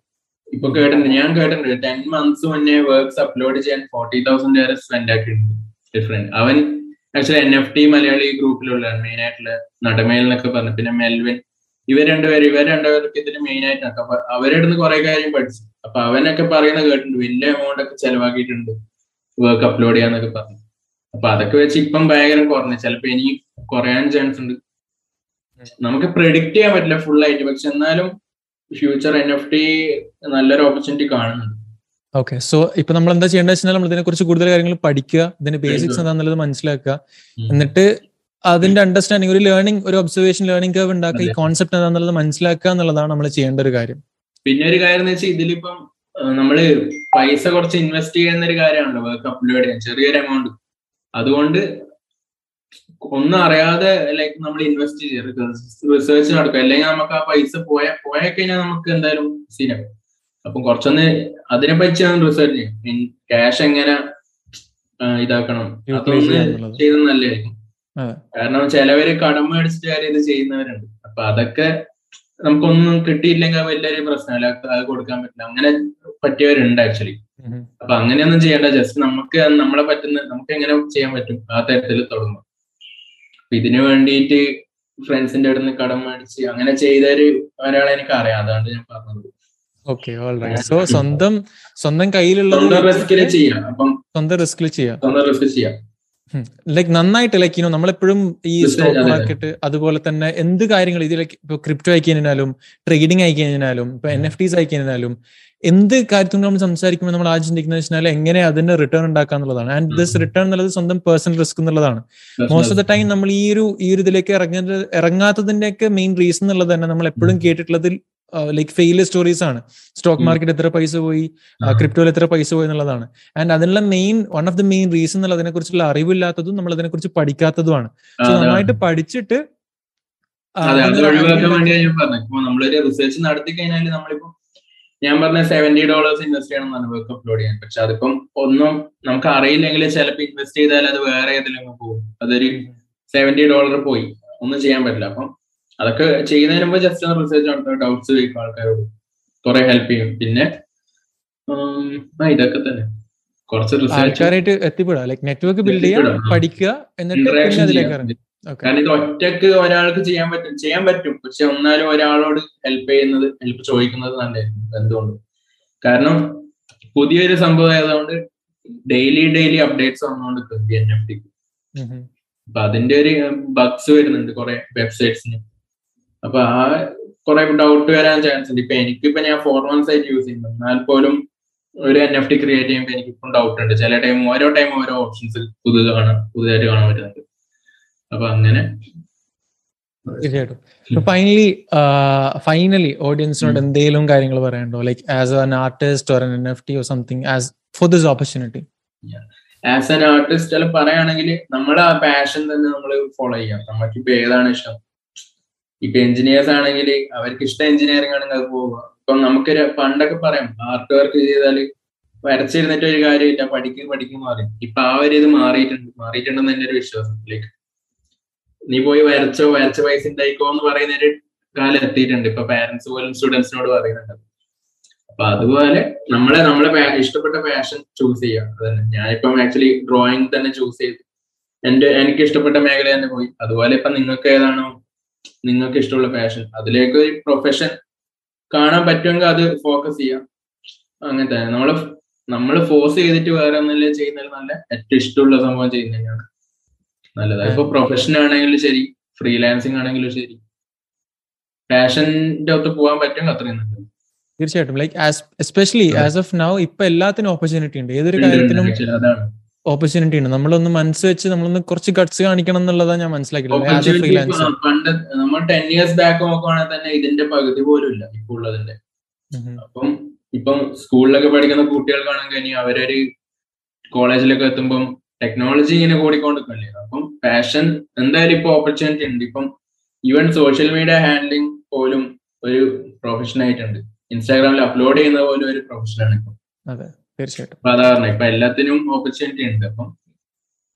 ഇപ്പൊ കേട്ടിട്ടുണ്ട് ഞാൻ കേട്ടിട്ടുണ്ട് ടെൻ മന്ത്സ് മുന്നേ വർക്ക്സ് അപ്ലോഡ് ചെയ്യാൻ ഫോർട്ടി തൗസൻഡ് വരെ സ്പെൻഡ് ആക്കിയിട്ടുണ്ട് ഡിഫറെന്റ് അവൻ actually N F T Malayali ഗ്രൂപ്പിലുള്ളതാണ് main ആയിട്ടുള്ള നടമേൽ എന്നൊക്കെ പറഞ്ഞു. പിന്നെ മെൽവിൻ ഇവർ രണ്ടുപേരും ഇവർ രണ്ടുപേർക്ക് ഇതിൽ മെയിൻ ആയിട്ട് അപ്പൊ അവരുടെ നിന്ന് കുറെ കാര്യം പഠിച്ചു. അപ്പൊ അവനൊക്കെ പറയുന്ന കേട്ടിട്ടുണ്ട് വലിയ എമൗണ്ട് ഒക്കെ ചെലവാക്കിയിട്ടുണ്ട് വർക്ക് അപ്ലോഡ് ചെയ്യാന്നൊക്കെ പറഞ്ഞു. അപ്പൊ അതൊക്കെ വെച്ച് ഇപ്പം ഭയങ്കര കുറഞ്ഞു. ചിലപ്പോ ഇനി കുറയാൻ ചാൻസ് ഉണ്ട്. നമുക്ക് പ്രെഡിക്റ്റ് ചെയ്യാൻ പറ്റില്ല ഫുൾ ആയിട്ട്. പക്ഷെ എന്നാലും ഫ്യൂച്ചർ എൻ എഫ് ടി നല്ലൊരു ഓപ്പർച്യൂണിറ്റി കാണുന്നുണ്ട്. ഓക്കെ സോ ഇപ്പൊ നമ്മൾ എന്താ ചെയ്യേണ്ടത് വെച്ചാൽ നമ്മൾ ഇതിനെ കുറിച്ച് കൂടുതൽ കാര്യങ്ങൾ പഠിക്കുക ഇതിന്റെ ബേസിക്സ് എന്താണെന്നുള്ളത് മനസ്സിലാക്കുക. എന്നിട്ട് അതിന്റെ അണ്ടർസ്റ്റാൻഡിങ് ഒരു ലേണിംഗ് ഒരു ഒബ്സർവേഷൻ ലേണിംഗ് കർവ് ഉണ്ടാക്കുക ഈ കോൺസെപ്റ്റ് എന്താണെന്നുള്ളത് മനസ്സിലാക്കുക എന്നുള്ളതാണ് നമ്മൾ ചെയ്യേണ്ട ഒരു കാര്യം. പിന്നെ ഒരു കാര്യം എന്ന് വെച്ചാൽ ഇതിലിപ്പം നമ്മൾ പൈസ കുറച്ച് ഇൻവെസ്റ്റ് ചെയ്യുന്ന ഒരു കാര്യമാണല്ലോ അപ്ലോഡ് ചെറിയൊരു എമൗണ്ട് അതുകൊണ്ട് ഒന്നും അറിയാതെ ലൈക്ക് നമ്മൾ ഇൻവെസ്റ്റ് ചെയ്യരുത് റിസർച്ച് നടക്കും അല്ലെങ്കിൽ നമുക്ക് ആ പൈസ പോയ പോയ കഴിഞ്ഞാൽ നമുക്ക് എന്തായാലും സീനാവും അപ്പം കുറച്ചൊന്ന് അതിനെ പറ്റി ഞാൻ റിസർച്ച് ചെയ്യും. ക്യാഷ് എങ്ങനെ ഇതാക്കണം. അതൊന്ന് ചെയ്തത് നല്ലതായിരിക്കും. കാരണം ചിലവര് കടം മേടിച്ചിട്ട് കാര്യം ഇത് ചെയ്യുന്നവരുണ്ട്. അപ്പൊ അതൊക്കെ നമുക്കൊന്നും കിട്ടിയില്ലെങ്കിൽ വലിയൊരു പ്രശ്നമല്ല. അത് കൊടുക്കാൻ പറ്റില്ല. അങ്ങനെ പറ്റിയവരുണ്ട് ആക്ച്വലി അപ്പൊ അങ്ങനെയൊന്നും ചെയ്യേണ്ട. ജസ്റ്റ് നമുക്ക് നമ്മളെ പറ്റുന്ന നമുക്ക് എങ്ങനെ ചെയ്യാൻ പറ്റും ആ തരത്തിൽ തുടങ്ങും. അപ്പൊ ഇതിനു വേണ്ടിയിട്ട് ഫ്രണ്ട്സിന്റെ അടുത്ത് നിന്ന് കടം മേടിച്ച് അങ്ങനെ ചെയ്തൊരു ഒരാളെ എനിക്ക് അറിയാം. അതാണ് ഞാൻ പറഞ്ഞത്. ഓക്കെ സോ സ്വന്തം സ്വന്തം കയ്യിലുള്ള സ്വന്തം റിസ്കിൽ ചെയ്യാം. അപ്പം സ്വന്തം റിസ്കിൽ ചെയ്യാം. സ്വന്തം റിസ്ക് ചെയ്യാം. ലൈക്ക് നന്നായിട്ട് ലൈക്ക് യുനോ നമ്മളെപ്പോഴും ഈ സ്റ്റോക്ക് മാർക്കറ്റ് അതുപോലെ തന്നെ എന്ത് കാര്യങ്ങൾ ഇത് ലൈക്ക് ഇപ്പൊ ക്രിപ്റ്റോ ആയി കഴിഞ്ഞാലും ട്രേഡിംഗ് ആയി കഴിഞ്ഞാലും ഇപ്പൊ എൻ എഫ് ടീസ് ആയി കഴിഞ്ഞാലും എന്ത് കാര്യത്തിനും നമ്മൾ സംസാരിക്കുമ്പോൾ നമ്മൾ ആദ്യം ചിന്തിക്കുന്നത് വെച്ചാൽ എങ്ങനെ അതിന്റെ റിട്ടേൺ ഉണ്ടാക്കുക എന്നുള്ളതാണ്. ആൻഡ് ദിസ് റിട്ടേൺ എന്നുള്ളത് സ്വന്തം പേഴ്സണൽ റിസ്ക് എന്നുള്ളതാണ്. മോസ്റ്റ് ഓഫ് ദ ടൈം നമ്മൾ ഈ ഒരു ഈ ഒരു ഇതിലേക്ക് ഇറങ്ങുന്നത് ഇറങ്ങാത്തതിന്റെ ഒക്കെ മെയിൻ റീസൺ എന്നുള്ളത് തന്നെ നമ്മൾ എപ്പോഴും കേട്ടിട്ടുള്ളത് ലൈക്ക് ഫെയിലിയർ സ്റ്റോറീസ് ആണ്. സ്റ്റോക്ക് മാർക്കറ്റ് എത്ര പൈസ പോയി? ക്രിപ്റ്റോയിൽ എത്ര പൈസ പോയി എന്നുള്ളതാണ്. ആൻഡ് അതിനുള്ള main one of the main reason എന്നുള്ള അതിനെ കുറിച്ചുള്ള അറിവില്ലാത്തതും നമ്മൾ അതിനെ കുറിച്ച് പഠിക്കാത്തതുമാണ് സോ നന്നായിട്ട് പഠിച്ചിട്ട് നമ്മളൊരു റിസർച്ച് നടത്തി കഴിഞ്ഞാൽ നമ്മളിപ്പോ ഞാൻ പറഞ്ഞ സെവന്റി ഡോളേഴ്സ് ഇൻവെസ്റ്റ് ചെയ്യണം എന്നാണ് വർക്ക് അപ്ലോഡ് ചെയ്യാൻ. പക്ഷെ അതിപ്പം ഒന്നും നമുക്ക് അറിയില്ലെങ്കിൽ ചിലപ്പോൾ ഇൻവെസ്റ്റ് ചെയ്താൽ അത് വേറെ ഏതെങ്കിലും പോകും. അതൊരു സെവന്റി ഡോളർ പോയി. ഒന്നും ചെയ്യാൻ പറ്റില്ല. അപ്പം അതൊക്കെ ചെയ്യുന്നതിന് മുമ്പ് ജസ്റ്റ് ഒന്ന് റിസർച്ച് നടത്തുക ഡൗട്ട്സ് ചോദിക്കും ആൾക്കാരോട്. കുറെ ഹെൽപ്പ് ചെയ്യും. പിന്നെ ഇതൊക്കെ തന്നെ. കുറച്ച് റിസർച്ച് ആൾക്കാരായിട്ട് എത്തിപ്പെടാം. ലൈക് നെറ്റ്വർക്ക് ബിൽഡ് പഠിക്കുക എന്നിട്ട് കാരണം ഇത് ഒറ്റയ്ക്ക് ഒരാൾക്ക് ചെയ്യാൻ പറ്റും ചെയ്യാൻ പറ്റും. പക്ഷെ എന്നാലും ഒരാളോട് ഹെൽപ്പ് ചെയ്യുന്നത് ഹെൽപ്പ് ചോദിക്കുന്നത് നല്ലതായിരുന്നു എന്തുകൊണ്ട്? കാരണം പുതിയൊരു സംഭവം ആയതുകൊണ്ട് ഡെയിലി ഡെയിലി അപ്ഡേറ്റ്സ് വന്നുകൊണ്ട് എൻ എഫ് ടിക്ക് അപ്പൊ അതിന്റെ ഒരു ബഗ്സ് വരുന്നുണ്ട്. കുറെ വെബ്സൈറ്റ്സിന് അപ്പൊ ആ കുറെ ഡൗട്ട് വരാൻ ചാൻസ് ഉണ്ട്. ഇപ്പൊ എനിക്കിപ്പോ ഞാൻ ഫോർ മന്ത്സ് ആയിട്ട് യൂസ് ചെയ്യുന്നു. എന്നാൽ പോലും ഒരു എൻ എഫ് ടി ക്രിയേറ്റ് ചെയ്യുമ്പോൾ എനിക്ക് ഇപ്പം ഡൗട്ട് ഉണ്ട്. ചില ടൈം ഓരോ ടൈം ഓരോ ഓപ്ഷൻസ് പുതുത് കാണാം പുതുതായിട്ട് കാണാൻ പറ്റുന്നുണ്ട്. അപ്പൊ അങ്ങനെ. തീർച്ചയായിട്ടും. ഫൈനലി ഫൈനലി ഓഡിയൻസിനോട് എന്തെങ്കിലും കാര്യങ്ങൾ പറയണ്ടോ like as an artist or N F T or something as for this opportunity as an artist അല്ല പറയുകയാണെങ്കിൽ നമ്മളെ ആ പാഷൻ തന്നെ നമ്മൾ ഫോളോ ചെയ്യാം. നമുക്കിപ്പോ ഏതാണ് ഇഷ്ടം? ഇപ്പൊ എഞ്ചിനീയേഴ്സ് ആണെങ്കിൽ അവർക്ക് ഇഷ്ടം എഞ്ചിനീയറിംഗ് ആണെങ്കിൽ അത് പോവുക. ഇപ്പൊ നമുക്കൊരു പണ്ടൊക്കെ പറയാം ആർട്ട് വർക്ക് ചെയ്താൽ വരച്ചിരുന്നിട്ട് ഒരു കാര്യമില്ല പഠിക്കും പഠിക്കും മാറി. ഇപ്പൊ ആ ഒരു ഇത് മാറിയിട്ടുണ്ട്. മാറിയിട്ടുണ്ടെന്ന് എന്റെ ഒരു വിശ്വാസം. ലൈക്ക് നീ പോയി വരച്ചോ വരച്ച പൈസ ഉണ്ടായിക്കോ എന്ന് പറയുന്ന ഒരു കാലം എത്തിയിട്ടുണ്ട്. ഇപ്പൊ പാരന്റ്സ് പോലും സ്റ്റുഡൻസിനോട് പറയുന്നുണ്ട്. അപ്പൊ അതുപോലെ നമ്മളെ നമ്മളെ ഇഷ്ടപ്പെട്ട പാഷൻ ചൂസ് ചെയ്യുക. അതന്നെ. ഞാനിപ്പം ആക്ച്വലി ഡ്രോയിങ് തന്നെ ചൂസ് ചെയ്തു. എന്റെ എനിക്ക് ഇഷ്ടപ്പെട്ട മേഖല തന്നെ പോയി. അതുപോലെ ഇപ്പൊ നിങ്ങൾക്ക് ഏതാണോ നിങ്ങൾക്ക് ഇഷ്ടമുള്ള പാഷൻ അതിലേക്ക് ഒരു പ്രൊഫഷൻ കാണാൻ പറ്റുമെങ്കിൽ അത് ഫോക്കസ് ചെയ്യാം. അങ്ങനെ തന്നെ. നമ്മൾ നമ്മൾ ഫോഴ്സ് ചെയ്തിട്ട് വേറെ ഒന്നല്ലേ ചെയ്യുന്നത്? നല്ല ഏറ്റവും ഇഷ്ടമുള്ള സംഭവം ചെയ്യുന്നതന്നെയാണ് നല്ലത്. ഇപ്പൊ പ്രൊഫഷൻ ആണെങ്കിലും ശരി ഫ്രീലാൻസിങ് ആണെങ്കിലും ശരി. പാഷന്റെ ഒത്ത് പോകാൻ പറ്റുമെങ്കിൽ അത്രയും നല്ലത്. തീർച്ചയായിട്ടും. Like especially as of now ഇപ്പൊ എല്ലാത്തിനും ഓപ്പർച്യൂണിറ്റി ഉണ്ട്. ഏതൊരു കാര്യത്തിനും ഓപ്പർച്യൂണിറ്റി ഉണ്ട്. നമ്മളൊന്ന് മനസ്സ് വെച്ച് നമ്മളൊന്ന് കുറച്ച് ഗട്സ് കാണിക്കണം എന്നുള്ളതാണ് ഞാൻ മനസ്സിലാക്കിയിട്ടുള്ളത്. പണ്ട് നമ്മൾ ടെൻ ഇയേഴ്സ് ബാക്ക് നോക്കുവാണെങ്കിൽ തന്നെ ഇതിന്റെ പകുതി പോലും ഇല്ല ഇപ്പൊ ഉള്ളതിന്റെ. അപ്പം ഇപ്പം സ്കൂളിലൊക്കെ പഠിക്കുന്ന കുട്ടികൾക്കാണെങ്കിൽ ഇനി അവരൊരു കോളേജിലൊക്കെ എത്തുമ്പം ടെക്നോളജി ഇങ്ങനെ കൂടിക്കൊണ്ടിരിക്കല്ലേ? അപ്പം പാഷൻ എന്തായാലും ഇപ്പൊ ഓപ്പർച്യൂണിറ്റി ഉണ്ട്. ഇപ്പം ഈവൻ സോഷ്യൽ മീഡിയ ഹാൻഡ്ലിംഗ് പോലും ഒരു പ്രൊഫഷൻ ആയിട്ടുണ്ട്. ഇൻസ്റ്റാഗ്രാമിൽ അപ്ലോഡ് ചെയ്യുന്ന പോലും ഒരു പ്രൊഫഷനാണ് ഇപ്പം. തീർച്ചയായിട്ടും. ഇപ്പൊ എല്ലാത്തിനും ഓപ്പർച്യൂണിറ്റി ഉണ്ട്. അപ്പം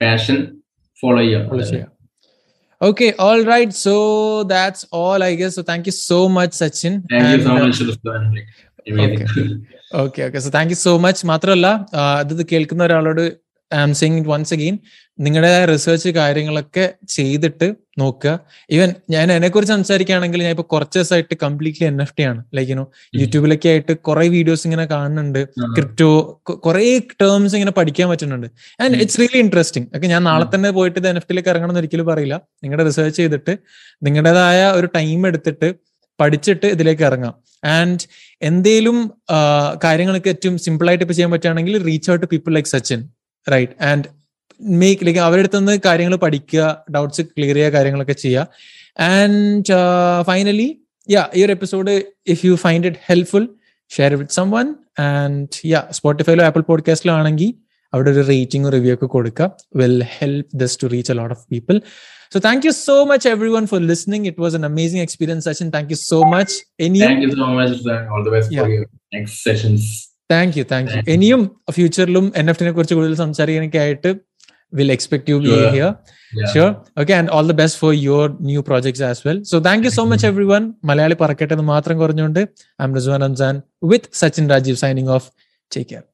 പാഷൻ ഫോളോ ചെയ്യാം Okay, all right. So that's all, I guess. So thank you so much, Sachin. Thank you so much, Ruslan. Okay okay so thank you so much മാത്രമല്ല അത് കേൾക്കുന്ന ഒരാളോട് I am saying once again നിങ്ങളുടെ research കാര്യങ്ങളൊക്കെ ചെയ്തിട്ട് നോക്കുക. Even ഞാൻ എന്നെ കുറിച്ച് സംസാരിക്കുകയാണെങ്കിൽ ഞാൻ ഇപ്പൊ കുറച്ച് ദിവസമായിട്ട് കംപ്ലീറ്റ്ലി എൻ എഫ് ടി ആണ്. ലൈക്ക് യുനോ യൂട്യൂബിലൊക്കെ ആയിട്ട് കുറെ വീഡിയോസ് ഇങ്ങനെ കാണുന്നുണ്ട്. ക്രിപ്റ്റോ കുറെ ടേംസ് ഇങ്ങനെ പഠിക്കാൻ പറ്റുന്നുണ്ട്. ആൻഡ് ഇറ്റ്സ് റിയലി ഇൻട്രസ്റ്റിംഗ് ഒക്കെ ഞാൻ നാളെ തന്നെ പോയിട്ട് ഇത് എൻ എഫ് ടിയിലേക്ക് ഇറങ്ങണം എന്ന് ഒരിക്കലും പറയില്ല. നിങ്ങളുടെ റിസർച്ച് ചെയ്തിട്ട് നിങ്ങളുടേതായ ഒരു ടൈം എടുത്തിട്ട് പഠിച്ചിട്ട് ഇതിലേക്ക് ഇറങ്ങാം. ആൻഡ് എന്തേലും കാര്യങ്ങളൊക്കെ ഏറ്റവും സിമ്പിൾ ആയിട്ട് ഇപ്പൊ ചെയ്യാൻ പറ്റുകയാണെങ്കിൽ reach out people like Sachin right and make like അവരുടെ അടുത്ത് നിന്ന് കാര്യങ്ങൾ പഠിക്കുക ഡൗട്ട്സ് ക്ലിയർ ചെയ്യുക കാര്യങ്ങളൊക്കെ ചെയ്യുക. ആൻഡ് ഫൈനലി യാ ഈ ഒരു episode if you find it helpful share with someone and yeah സ്പോട്ടിഫൈയിലോ Apple പോഡ്കാസ്റ്റിലോ ആണെങ്കിൽ അവിടെ ഒരു റേറ്റിംഗ് റിവ്യൂ ഒക്കെ കൊടുക്കുക. Will help this to reach a lot of people so thank you so much everyone for listening it was an amazing experience session thank you so much. Thank you thank you ഇനിയും ഫ്യൂച്ചറിലും N F ടിനെ കുറിച്ച് കൂടുതൽ സംസാരിക്കാനൊക്കെ ആയിട്ട് you be here sure okay and all the best for your new projects as well so thank you so much everyone Malayali പറക്കട്ടെ എന്ന് മാത്രം കുറഞ്ഞുകൊണ്ട് I'm Rizwan Ramzan with Sachin Rajeev signing off take care